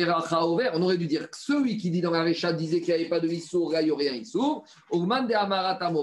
Speaker 1: On aurait dû dire que celui qui dit dans la Récha disait qu'il n'y avait pas de Issour, il n'y aurait rien Issour. Maratam,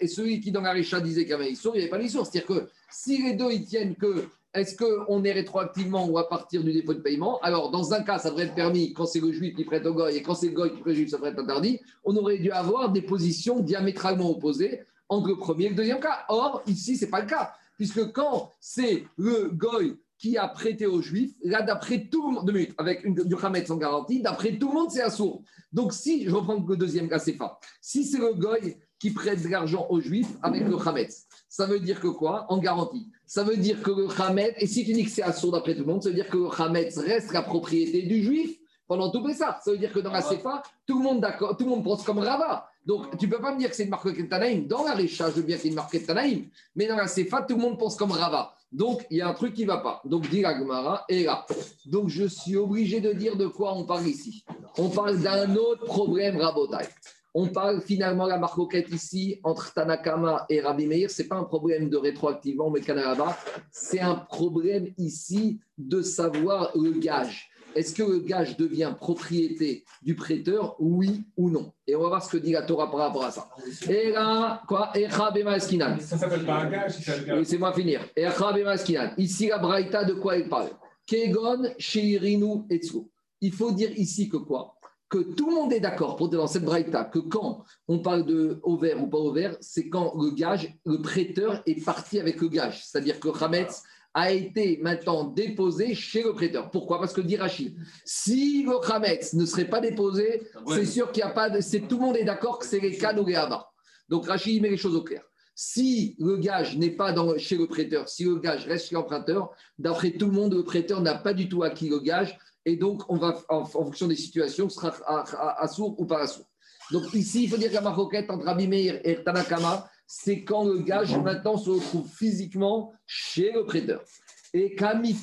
Speaker 1: Et celui qui dans la Récha disait qu'il y avait Issour, il n'y avait pas d'Issour. C'est-à-dire que si les deux ils tiennent que est-ce qu'on est rétroactivement ou à partir du dépôt de paiement? Alors, dans un cas, ça devrait être permis quand c'est le juif qui prête au goy et quand c'est le goy qui prête au juif, ça devrait être interdit. On aurait dû avoir des positions diamétralement opposées entre le premier et le deuxième cas. Or, ici, ce n'est pas le cas, puisque quand c'est le goy qui a prêté aux juifs, là, d'après tout le monde, deux minutes, avec une, du Hamet sans garantie, d'après tout le monde, c'est un sourd. Donc, si, je reprends le deuxième cas, c'est pas. Si c'est le goy qui prête de l'argent aux juifs avec le Hametz, ça veut dire que quoi? En garantie. Ça veut dire que le Hametz, et si tu dis que c'est sourd d'après tout le monde, ça veut dire que le Hametz reste la propriété du juif pendant tout ça. Ça veut dire que dans la CFA, tout le monde, d'accord, tout le monde pense comme Rava. Donc, tu ne peux pas me dire que c'est une marque Tanaïm. Dans la Récha, je veux bien qu'il y ait une marque Tanaïm, mais dans la CFA, tout le monde pense comme Rava. Donc, il y a un truc qui ne va pas. Donc, dit Agmara, et là. Donc, je suis obligé de dire de quoi on parle ici. On parle d'un autre problème Rabotai. On parle finalement la marcoquette ici entre Tanakama et Rabbi Meir. Ce n'est pas un problème de rétroactivement, mais Kanaraba. C'est un problème ici de savoir le gage. Est-ce que le gage devient propriété du prêteur, oui ou non? Et on va voir ce que dit la Torah par rapport à ça. Et là, quoi Ça s'appelle pas un gage, c'est moi finir. Ici, la Braïta, de quoi il parle? Kegon, Sheirinu, Etsu. Il faut dire ici que quoi? Que tout le monde est d'accord pour dans cette braïta que quand on parle de ouvert ou pas ouvert, c'est quand le gage, le prêteur est parti avec le gage. C'est-à-dire que Hametz a été maintenant déposé chez le prêteur. Pourquoi? Parce que dit Rachid, si le Hametz ne serait pas déposé, c'est sûr qu'il n'y a pas de. Tout le monde est d'accord que c'est les cas ou les Donc Rachid met les choses au clair. Si le gage n'est pas dans, chez le prêteur, si le gage reste chez l'emprunteur, d'après tout le monde, le prêteur n'a pas du tout acquis le gage et donc on va, en, fonction des situations, sera à, sourd ou pas à sourd. Donc ici, il faut dire que la maroquette entre Rabbi Meir et Tanakama, c'est quand le gage maintenant se retrouve physiquement chez le prêteur. Et Rabbi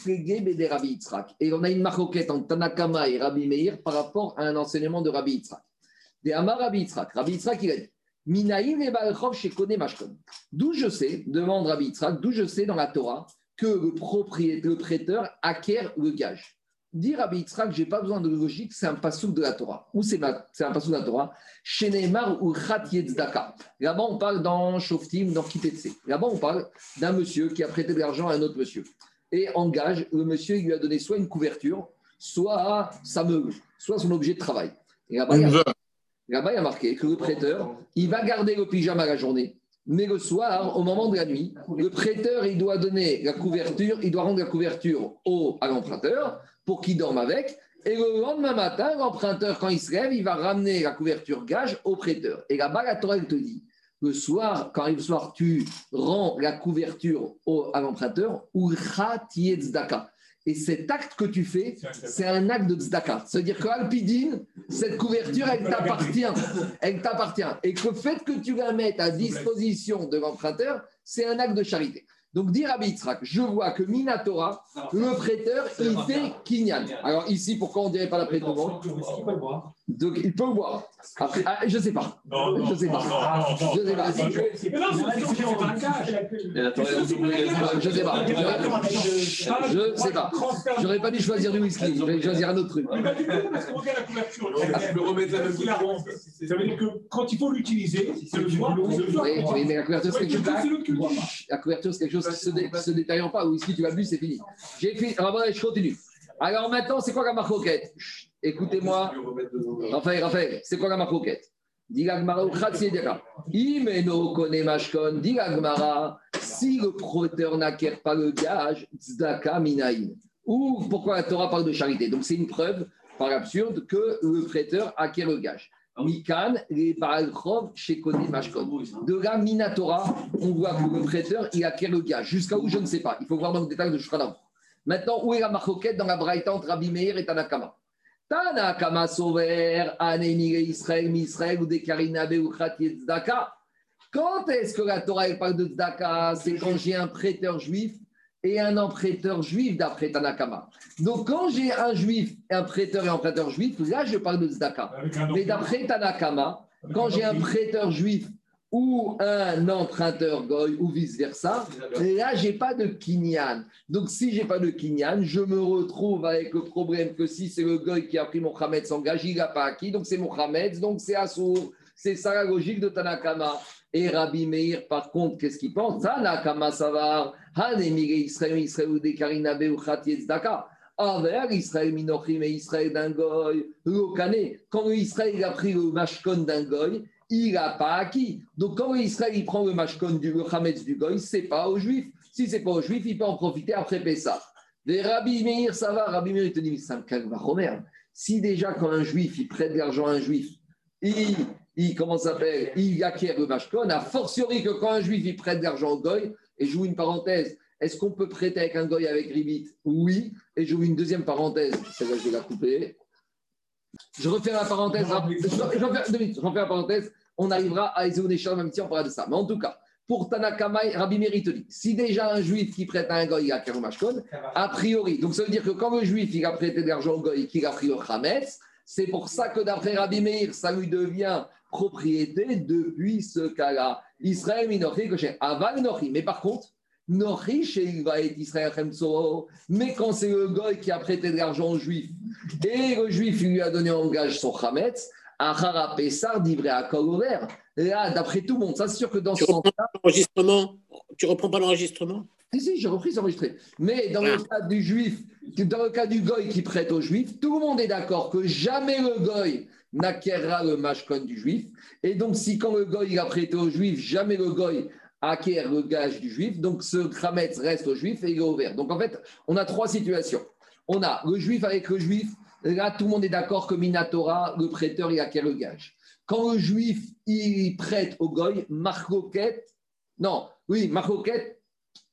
Speaker 1: Yitzhak. Et on a une maroquette entre Tanakama et Rabbi Meir par rapport à un enseignement de Rabbi Yitzhak. De Amar Rabbi Yitzhak. Rabbi Yitzhak, il a dit D'où je sais, demande Rabbi Yitzhak, d'où je sais dans la Torah que le propriétaire, le prêteur acquiert le gage. Dire à Yitzhak, je n'ai pas besoin de logique, c'est un passouk de la Torah. Où c'est un passouk de la Torah Chez Neymar ou Khat Yetzdaka. Là-bas, on parle dans Shoftim, dans Kitetse. Là-bas, on parle d'un monsieur qui a prêté de l'argent à un autre monsieur. Et engage, le monsieur, il lui a donné soit une couverture, soit sa meuble, soit son objet de travail. Et là-bas, il, y a marqué que le prêteur, il va garder le pyjama la journée. Mais le soir, au moment de la nuit, le prêteur, il doit donner la couverture, il doit rendre la couverture au, à l'emprunteur pour qu'il dorme avec. Et le lendemain matin, l'emprunteur, quand il se lève, il va ramener la couverture gage au prêteur. Et là-bas, la Torah, elle te dit, le soir, quand arrive le soir, tu rends la couverture au, à l'emprunteur, ou tzedaka. Et cet acte que tu fais, c'est un acte de tzedaka. C'est-à-dire qu'Alpidine, cette couverture, elle t'appartient. Elle t'appartient. Et que le fait que tu la mettes à disposition de l'emprunteur, c'est un acte de charité. Donc, dire à je vois que Minatora, le prêteur, il fait Kinyan. Alors, ici, pourquoi on ne dirait pas la prête de Donc, il peut le boire. Après, ah, je ne sais pas. je ne sais pas. Je ne sais pas. Je ne sais pas. Je ne sais pas. J'aurais pas dû choisir du whisky. Je vais choisir un autre truc. Parce qu'on regarde la couverture. Ça veut dire que quand il faut l'utiliser, c'est le soir. Oui, mais la couverture, c'est quelque chose. La couverture, c'est quelque chose qui ne se, détaille pas. Ou whisky, tu vas bu, c'est fini. J'ai fait. je continue. Alors maintenant, c'est quoi la marcoquette Écoutez-moi. Raphaël, Raphaël, c'est quoi la marcoquette si le prêteur n'acquiert pas le gage, Ou pourquoi la Torah parle de charité? Donc c'est une preuve, par absurde, que le prêteur acquiert le gage. Mikan, les chez De la Minatora, on voit que le prêteur, il acquiert le gage. Jusqu'à où, je ne sais pas. Il faut voir dans le détail de Shkranam. Maintenant, où est la marcoquette dans la braïta entre Rabbi Meir et Tanakama? Tanakama Sover, Anemi Israël, Misraël ou Dekarinabe ou Tzedaka. Quand est-ce que la Torah parle de Tzedaka? C'est quand j'ai un prêteur juif et un emprunteur juif d'après Tanakama. Donc quand j'ai un juif, un prêteur et un prêteur juif, là je parle de Tzedaka. Mais d'après Tanakama, quand j'ai un prêteur juif ou un emprunteur goy ou vice-versa, là, j'ai pas de kinyan. Donc, si j'ai pas de kinyan, je me retrouve avec le problème que si c'est le goy qui a pris mon Hametz s'engage, il n'a pas acquis, donc c'est mon Hametz, donc c'est Assour. C'est ça la logique de Tanakama. Et Rabbi Meir, par contre, qu'est-ce qu'il pense? Tanakama Savar, Hanemire Israël, Israël ou Dekarinabe ou Daka. Envers Israël Minochim et Israël d'un goy, Quand Israël a pris le mashkon d'un goy, il n'a pas acquis. Donc, quand Israël il prend le mashkon du Hametz du Goy, ce n'est pas aux Juifs. Si ce n'est pas aux Juifs, il peut en profiter après Pessah. Les Rabbi Meir, ça va. Rabbi Meir, il te dit, c'est un calvaire. Si déjà, quand un Juif, il prête de l'argent à un Juif, il, il comment s'appelle Il acquiert le mashkon, a fortiori que quand un Juif, il prête de l'argent au Goy, et je joue une parenthèse, est-ce qu'on peut prêter avec un Goy avec Ribit Oui. Et je joue une deuxième parenthèse, celle-là, je vais la couper. Je refais la parenthèse. Je, je refais la parenthèse on arrivera à Ezeonesham, même si on parlera de ça. Mais en tout cas, pour Tanakama, Rabbi Merit si déjà un juif qui prête à un goy à Kerumashkon, a priori, donc ça veut dire que quand le juif il a prêté de l'argent au goy qu'il a pris au Hametz, c'est pour ça que d'après Rabbi Meir, ça lui devient propriété depuis ce cas-là. Israël Minochi, Aval Nochi. Mais par contre, Mais quand c'est le goy qui a prêté de l'argent au juif et le juif lui a donné en gage son Hametz, Achara Pessar divré à ouvert. Là, d'après tout le monde, ça c'est sûr que dans
Speaker 3: tu
Speaker 1: ce
Speaker 3: sens Tu reprends pas l'enregistrement?
Speaker 1: Si, si, j'ai repris, c'est enregistré. Mais dans le ah. cas du juif, dans le cas du goy qui prête au juif, tout le monde est d'accord que jamais le goy n'acquérera le mashkon du juif. Et donc, si quand le goy a prêté au juif, jamais le goy acquiert le gage du juif, donc ce krametz reste au juif et il est ouvert. Donc en fait, on a trois situations. On a le juif avec le juif, Là, tout le monde est d'accord que Minatora, le prêteur, il acquiert le gage. Quand le juif, il prête au goy, marcoquette, non, oui, marcoquette,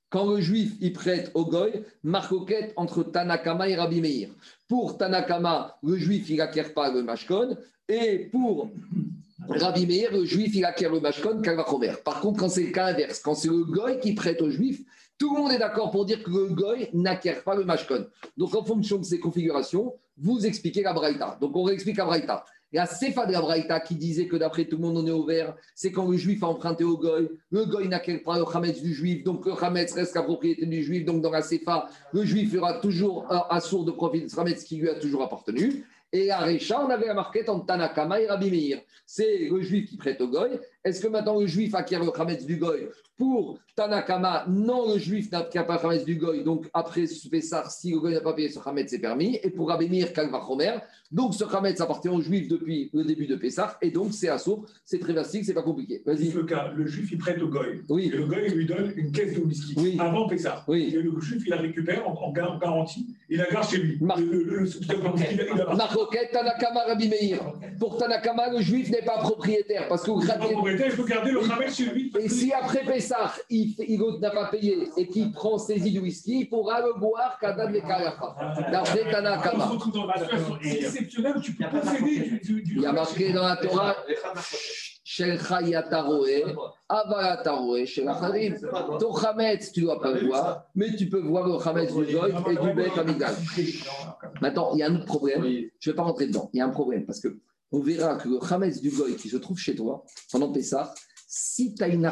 Speaker 1: quand le juif, il prête au goy, marcoquette entre Tanakama et Rabbi Meir. Pour Tanakama, le juif, il n'acquiert pas le mashkon, et pour Rabbi Meir, le juif, il acquiert le mashkon, kalvachomer. Par contre, quand c'est le cas inverse, quand c'est le goy qui prête au juif, tout le monde est d'accord pour dire que le goy n'acquiert pas le mashkon. Donc, en fonction de ces configurations, vous expliquez la Braïta. Donc on réexplique la Braïta. Il y a Sefa de la Braïta qui disait que d'après tout le monde, on est ouvert. C'est quand le juif a emprunté au goy. Le goy n'a pas le Hametz du juif. Donc le Hametz reste la propriété du juif. Donc dans la Sefa, le juif aura toujours un sourd de profit de Hametz qui lui a toujours appartenu. Et à Récha, on avait entre Tanakama et Rabbi Meir. C'est le juif qui prête au goy. Est-ce que maintenant le juif acquiert le Hametz du goy pour Tanakama, non, le juif n'a pas Hametz du Goy, donc après Pessar, si le Goy n'a pas payé ce Hametz, c'est permis. Et pour Abémir, Kalvachomer, donc ce Hametz appartient au juif depuis le début de Pessar, et donc c'est assaut, c'est très facile, c'est pas compliqué.
Speaker 2: Vas-y. Le cas, le juif il prête au Goy,
Speaker 1: oui.
Speaker 2: et le Goy lui donne une caisse de whisky
Speaker 1: oui.
Speaker 2: avant Pessar.
Speaker 1: Oui.
Speaker 2: Et le juif il la récupère en, garantie, il la garde chez lui.
Speaker 1: Mar Tanakama, Rabbi Meir. Pour Tanakama, le juif n'est pas propriétaire, parce que
Speaker 2: pas garder le lui.
Speaker 1: Et si après Pessar, il il n'a pas payé et qui prend saisie du whisky, il pourra le boire Kadan de D'après Tanakama.
Speaker 2: C'est exceptionnel, tu peux posséder du,
Speaker 1: Il y a marqué dans la Torah. Shel Chayataroe, Avalataroe, Shel Acharim. Ton Hametz, tu ne dois pas le voir, mais tu peux voir le Hametz du Goy et du Beth Amigal. Maintenant, il y a un autre problème. Je ne vais pas rentrer dedans. Il y a un problème parce que on verra que le Hametz du Goy qui se trouve chez toi pendant Pessah, si tu as une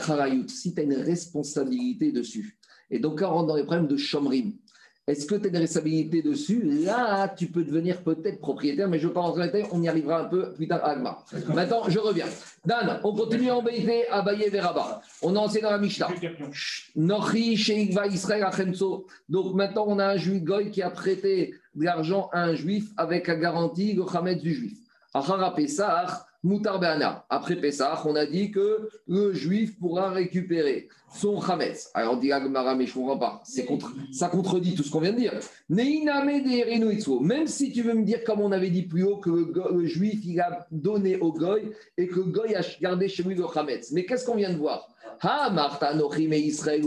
Speaker 1: si tu as une responsabilité dessus, et donc on rentre dans les problèmes de Shomrim, est-ce que tu as une responsabilité dessus? Là, tu peux devenir peut-être propriétaire, mais je ne veux pas rentrer dans les on y arrivera un peu plus tard à Agma. Maintenant, je reviens. Dan, on continue à embêter à Baye Veraba. On a enseigné dans la Mishnah. Nochi Sheikva Israël Donc maintenant, on a un juif goy qui a prêté de l'argent à un juif avec la garantie le Hametz du juif. Moutar Après Pessah, on a dit que le juif pourra récupérer son Hametz. Alors, dit Agmara, mais je ne comprends pas. Contre, ça contredit tout ce qu'on vient de dire. Même si tu veux me dire, comme on avait dit plus haut, que le, juif, il a donné au goy et que le goy a gardé chez lui le Hametz. Mais qu'est-ce qu'on vient de voir? Ha, Martha, Israël,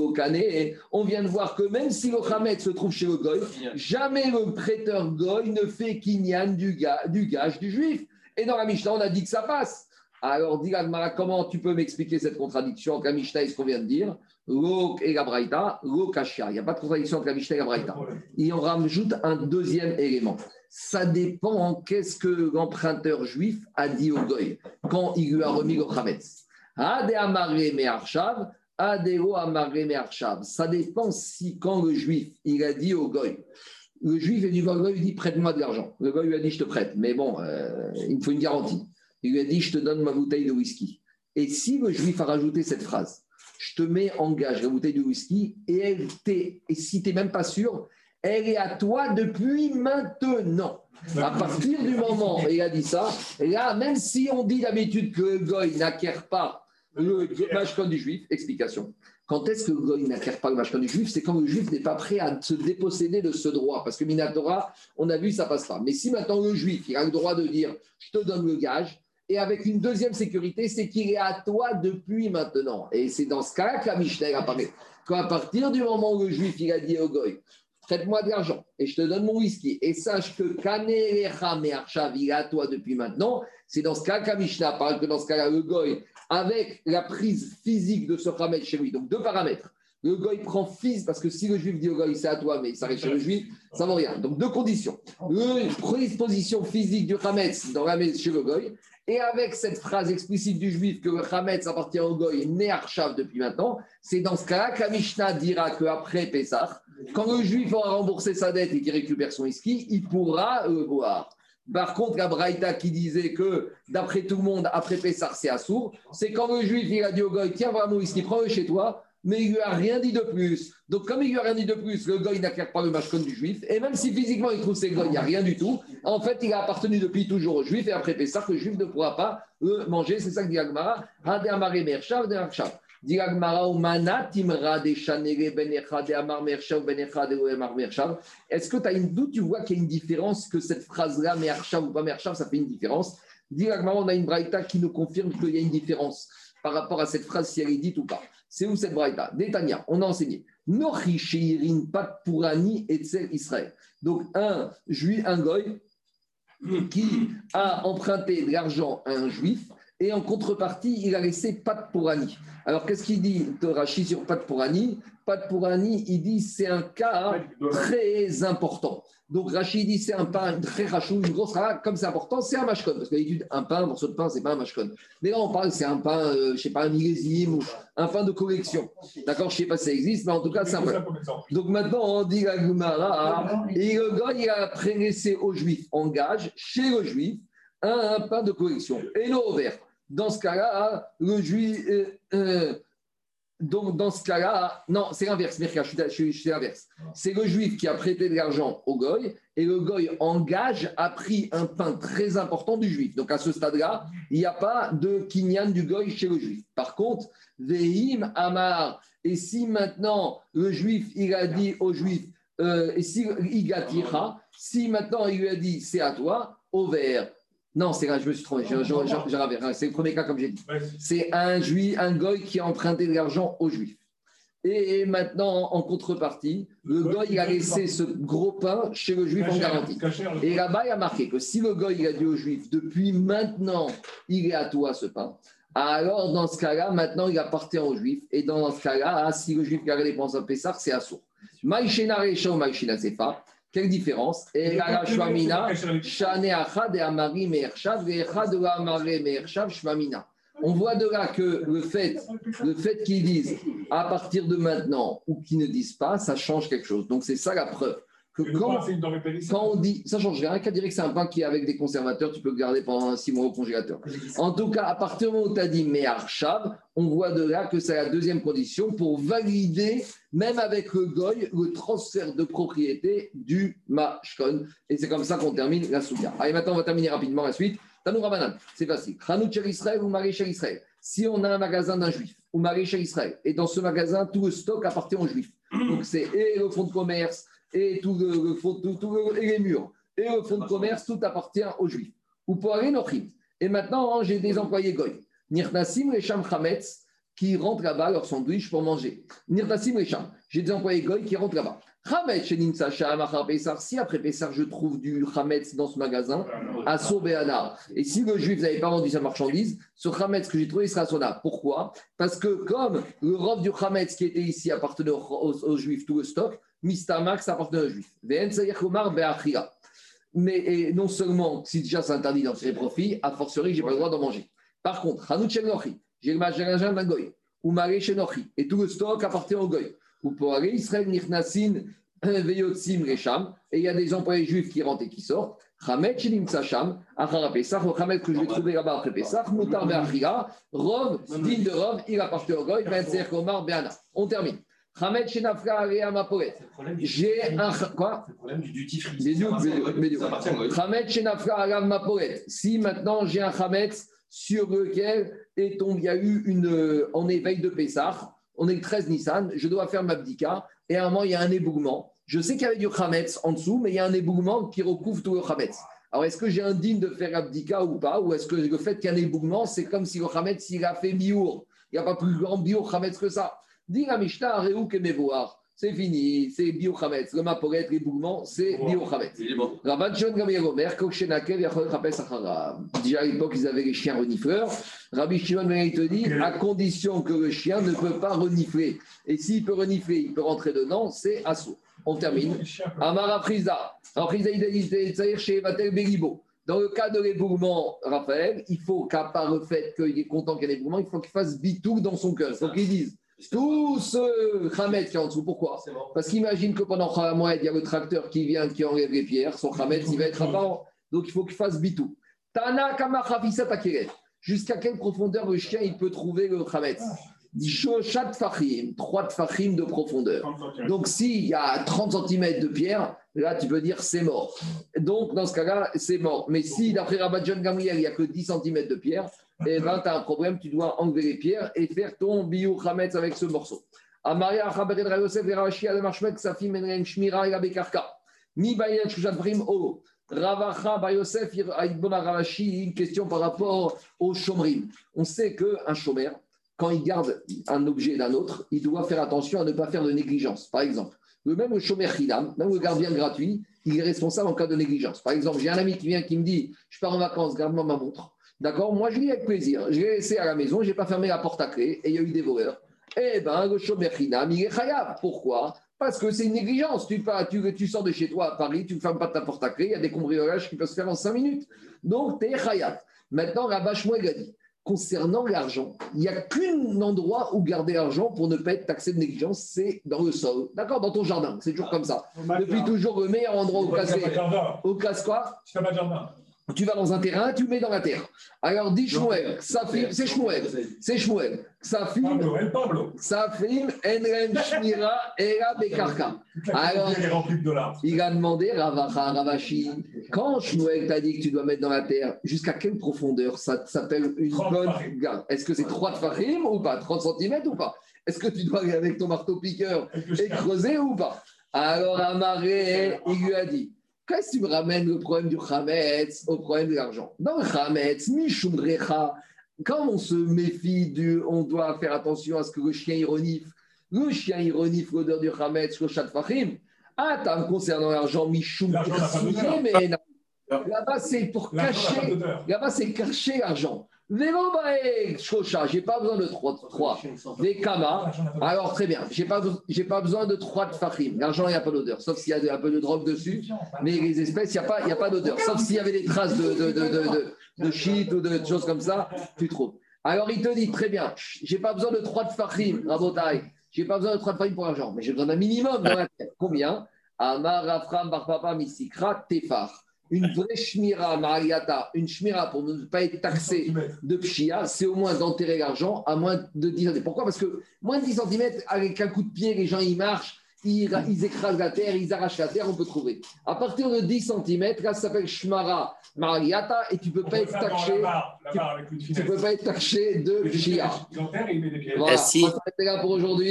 Speaker 1: On vient de voir que même si le Hametz se trouve chez le goy, jamais le prêteur goy ne fait kinyan du, du gage du juif. Et dans la Mishnah, on a dit que ça passe. Alors, dit comment tu peux m'expliquer cette contradiction entre la Mishnah et ce qu'on vient de dire? L'eau et la Braïta, Il n'y a pas de contradiction entre la Mishnah et la Braïta. Et on rajoute un deuxième élément. Ça dépend qu'est-ce que l'emprunteur juif a dit au goy quand il lui a remis le Hametz. Ça dépend si quand le juif, il a dit au goy, le juif est du goy, il dit prête-moi de l'argent. Le goy lui a dit je te prête, mais bon, euh, il me faut une garantie. Il lui a dit je te donne ma bouteille de whisky. Et si le juif a rajouté cette phrase, je te mets en gage la bouteille de whisky, et, elle et si tu n'es même pas sûr, elle est à toi depuis maintenant. À partir du moment où il a dit ça, là, même si on dit d'habitude que le goy n'acquiert pas le mashkon du juif, explication. Quand est-ce que le goy n'acquiert pas le mashkon du juif? C'est quand le juif n'est pas prêt à se déposséder de ce droit. Parce que Minatora, on a vu, ça passe pas. Mais si maintenant le juif, il a le droit de dire je te donne le gage, et avec une deuxième sécurité, c'est qu'il est à toi depuis maintenant. Et c'est dans ce cas-là que la Mishnah apparaît. Qu'à partir du moment où le juif il a dit au goy, traite-moi de l'argent et je te donne mon whisky et sache que Kanelecha Me'arshav, il est à toi depuis maintenant, c'est dans ce cas Mishnah parle que dans ce cas-là, le goy, avec la prise physique de ce paramètre chez lui, donc deux paramètres. Le goy prend fils, parce que si le juif dit au goy c'est à toi, mais il s'arrête chez le juif, ça ne vaut rien. Donc deux conditions. Une prédisposition physique du Hametz dans la chez le goy, et avec cette phrase explicite du juif que le Hametz appartient au Goy, né Archav depuis maintenant, c'est dans ce cas-là Mishnah dira qu'après Pessah, quand le juif aura remboursé sa dette et qu'il récupère son whisky, il pourra boire. Par contre, la Braïta qui disait que d'après tout le monde, après Pessah, c'est assourd, c'est quand le juif il a dit au Goy, tiens, voilà mon whisky, prends-le chez toi, mais il lui a rien dit de plus. Donc, comme il lui a rien dit de plus, le goy n'acquiert pas le mashkon du juif. Et même si physiquement il trouve ses goy, il n'y a rien du tout. En fait, il a appartenu depuis toujours au juif. Et après ça, le juif ne pourra pas le manger. C'est ça que dit Agmara. Agmara, ben Est-ce que tu as une doute, tu vois qu'il y a une différence, que cette phrase-là, Mershav ou pas Mershav, ça fait une différence? On a une braïta qui nous confirme qu'il y a une différence par rapport à cette phrase, si elle est dite ou pas. C'est où cette braïta? Netanya, on a enseigné. Nochi sheirin pat purani etzel Israël. Donc, un juif, un goy, qui a emprunté de l'argent à un juif, et en contrepartie, il a laissé Pat Pourani. Alors, qu'est-ce qu'il dit, Rachi, sur Pat Pourani? Pat Pourani, il dit c'est un cas très important. Donc Rachid dit c'est un pain très rachou, une grosse comme c'est important, c'est un mashkon. Parce que d'habitude, un pain, un morceau de pain, c'est pas un mashkon. Mais là, on parle, c'est un pain, euh, je sais pas, un millésime ou un pain de collection. D'accord Je sais pas si ça existe, mais en tout cas, c'est un pain. Donc maintenant, on dit à Gumara, et le gars, il a prélaissé aux juifs en gage, chez le juif, un, pain de collection. Et l'eau vert. Dans ce cas-là, le juif. Euh, euh, donc, dans ce cas-là, non, c'est l'inverse, Mirka, je suis, l'inverse. C'est le juif qui a prêté de l'argent au goy et le goy engage a pris un pain très important du juif. Donc, à ce stade-là, il n'y a pas de kinyan du goy chez le juif. Par contre, Vehim Amar, et si maintenant le juif, il a dit au juif, euh, et si Igatira, si maintenant il lui a dit c'est à toi, au vert, non, c'est je me suis trompé. C'est le premier cas, comme j'ai dit. C'est un juif, un goy qui a emprunté de l'argent aux juifs. Et maintenant, en contrepartie, le goy a laissé ce gros pain chez le juif en garantie. Et là-bas, il a marqué que si le goy a dit aux juifs, depuis maintenant, il est à toi ce pain, alors dans ce cas-là, maintenant, il appartient aux juifs. Et dans ce cas-là, si le juif a les dépenses à Pessah, c'est à sourd. Maïchena Recha ou Maïchena Sefa, quelle différence Et la On voit de là que le fait, le fait qu'ils disent à partir de maintenant ou qu'ils ne disent pas, ça change quelque chose. Donc c'est ça la preuve quand, on dit, ça change rien, qu'à dire que c'est un pain qui est avec des conservateurs, tu peux le garder pendant six mois au congélateur. En tout cas, à partir du moment où tu as dit mais on voit de là que c'est la deuxième condition pour valider, même avec le goy, le transfert de propriété du mashkon. Et c'est comme ça qu'on termine la souga. Allez, maintenant, on va terminer rapidement la suite. Tanou Rabanan, c'est facile. Hanout Israël ou Maréchal Israël? Si on a un magasin d'un juif ou Maréchal Israël, et dans ce magasin, tout le stock appartient aux juifs. Donc c'est et le fonds de commerce, et tout le, tout, et les murs, et le fonds de commerce, tout appartient aux juifs. Ou pour aller Et maintenant, hein, j'ai des employés goy. Nirnasim Resham Chametz qui rentrent là-bas leur sandwich pour manger. Nirnasim Resham. J'ai des employés goy qui rentrent là-bas. Si après Pessar, je trouve du Hametz dans ce magasin, à Sobéana, et si le juif n'avait pas vendu sa marchandise, ce Hametz que j'ai trouvé sera sonable. Pourquoi? Parce que comme le robe du Hametz qui était ici appartenait aux, juifs, tout le stock, Mistamax appartenait aux juifs. Mais non seulement, si déjà c'est interdit dans ses profits, a fortiori, je n'ai pas le droit d'en manger. Par contre, j'ai le magasin d'un goy, ou maré shenochi, et tout le stock appartient au goy. Ou pour aller, Israël Nirnasin Veyotzim Resham, et il y a des employés juifs qui rentrent et qui sortent. Chamet Shilim Sacham, Achara Pesach, le Chamet que je vais trouver là-bas après Pesach, Moutar Be'achira, Rov, digne de Rov, il appartient au goy, Ben Komar Be'ana. On termine. Chamet Shenafra Alea Maporet. J'ai un. Quoi
Speaker 5: C'est le problème du duty free. Goy.
Speaker 1: Chamet Shenafra Alea Maporet. Si maintenant j'ai un Chamet sur lequel est il y a eu une. On est veille de Pessah, on est le 13 Nissan, je dois faire ma bdika, et à un moment il y a un éboulement. Je sais qu'il y avait du Chametz en dessous, mais il y a un éboulement qui recouvre tout le Chametz. Alors, est-ce que j'ai un digne de faire abdika ou pas Ou est-ce que le fait qu'il y ait un éboulement, c'est comme si le Chametz, il a fait biour Il n'y a pas plus grand biour Chametz que ça. Dis la Mishnah, Kemevoar. C'est fini, c'est bio Chametz. Le maporet, l'éboulement, c'est bio Chametz.
Speaker 5: Il est bon.
Speaker 1: Rabban John Gamriel Omer, Kokshenakel, Yachol Chapes Achara. Déjà à l'époque, ils avaient les chiens renifleurs. Rabbi Shimon Ben il te dit, à condition que le chien ne peut pas renifler. Et s'il peut renifler, il peut rentrer dedans, c'est assaut. On termine. Amar. Aprisa, il dit, c'est-à-dire chez Vatel Beribo. Dans le cas de l'éboulement, Raphaël, il faut qu'à part le fait qu'il est content qu'il y ait un éboulement, il faut qu'il fasse bitou dans son cœur. Donc ils disent, tout ce Khamet qui est en dessous, pourquoi. Parce qu'imagine que pendant Khamet, il y a le tracteur qui vient, qui enlève les pierres, son Khamet, il va être apparent. Donc il faut qu'il fasse bitou. Tana kama. Jusqu'à quelle profondeur le chien il peut trouver le Khamet Shoshat fachim, 3 fachim de profondeur. Donc, s'il y a 30 cm de pierre, là, tu peux dire c'est mort. Donc, dans ce cas-là, c'est mort. Mais si, d'après Rabbi John Gamliel, il n'y a que 10 cm de pierre, eh ben, tu as un problème, tu dois enlever les pierres et faire ton biou chametz avec ce morceau. Amaria Chabered Rayosef et Rashi Adamashmet Safim Enren Shmira et Abekarka. Mi Bayen Shushat Brim O. Ravacha Bayosef Aïbona Ravashi, une question par rapport au Shomrim. On sait qu'un chômeur, quand il garde un objet d'un autre, il doit faire attention à ne pas faire de négligence. Par exemple, le même chômeur Khidam, même le gardien gratuit, il est responsable en cas de négligence. Par exemple, j'ai un ami qui vient qui me dit Je pars en vacances, garde-moi ma montre. D'accord Moi, je l'ai avec plaisir. Je l'ai laissé à la maison, je n'ai pas fermé la porte à clé et il y a eu des voleurs. Eh bien, le chômeur Khidam, il est khayab. Pourquoi? Parce que c'est une négligence. Tu, pas, tu, tu sors de chez toi à Paris, tu ne fermes pas ta porte à clé, il y a des cambriolages qui peuvent se faire en 5 minutes. Donc, tu es khayab. Maintenant, la bâche a dit concernant l'argent, il n'y a qu'un endroit où garder l'argent pour ne pas être taxé de négligence, c'est dans le sol. D'accord Dans ton jardin. C'est toujours comme ça. Depuis toujours, le meilleur endroit où casser. Au casse quoi?
Speaker 2: T'as pas jardin.
Speaker 1: Tu vas dans un terrain, tu le mets dans la terre. Alors, dis Shmuel, ça fait, c'est Shmuel, c'est Shmuel.
Speaker 2: Pablo.
Speaker 1: ça filme, Enrem Shmira, Era Bekarka. Alors, il a demandé, Ravacha, Ravashi, quand Shmuel t'a dit que tu dois mettre dans la terre, jusqu'à quelle profondeur ça s'appelle une
Speaker 2: 30
Speaker 1: bonne garde? Est-ce que c'est 3 de farim ou pas? 30 cm ou pas? Est-ce que tu dois aller avec ton marteau-piqueur
Speaker 2: Avec le
Speaker 1: et creuser ou pas? Alors Amaré, il lui a dit Qu'est-ce que tu me ramènes le problème du Hametz au problème de l'argent Dans le Hametz, Mishum Recha, quand on se méfie du. On doit faire attention à ce que le chien ironifle. Le chien ironifle l'odeur du Hametz, le chat Fahim. Ah, t'as concernant l'argent, Mishum mais Là-bas, c'est pour cacher. Là-bas, c'est cacher l'argent. Shosha, j'ai pas besoin de trois. trois. Des
Speaker 2: d'odeur.
Speaker 1: Alors, très bien. J'ai pas, j'ai pas besoin de trois de fachim. L'argent, il n'y a pas d'odeur. Sauf s'il y a un peu de drogue dessus. Mais les espèces, il n'y a pas, a pas d'odeur. Sauf s'il y avait des traces de, de, de, de, shit ou de choses comme ça, tu trouves. Alors, il te dit, très bien, j'ai pas besoin de trois de fachim, Rabotai. J'ai pas besoin de trois de fachim pour l'argent. Mais j'ai besoin d'un minimum. Combien? Amar, Afram, Barpapa, Misikra, Tefar. Une vraie shmira, Mariata, une shmira pour ne pas être taxé de pshia, c'est au moins d'enterrer l'argent à moins de 10 cm. Pourquoi? Parce que moins de 10 cm, avec un coup de pied, les gens ils marchent, ils, ils écrasent la terre, ils arrachent la terre, on peut trouver. À partir de 10 cm, là ça s'appelle shmara mariata et tu peux
Speaker 2: On
Speaker 1: pas être taxé, tu peux pas être taxé de pshia.
Speaker 2: pièges. Il enterre et il met des pièges.
Speaker 1: Voilà,
Speaker 3: Merci.
Speaker 1: on s'arrête là pour aujourd'hui.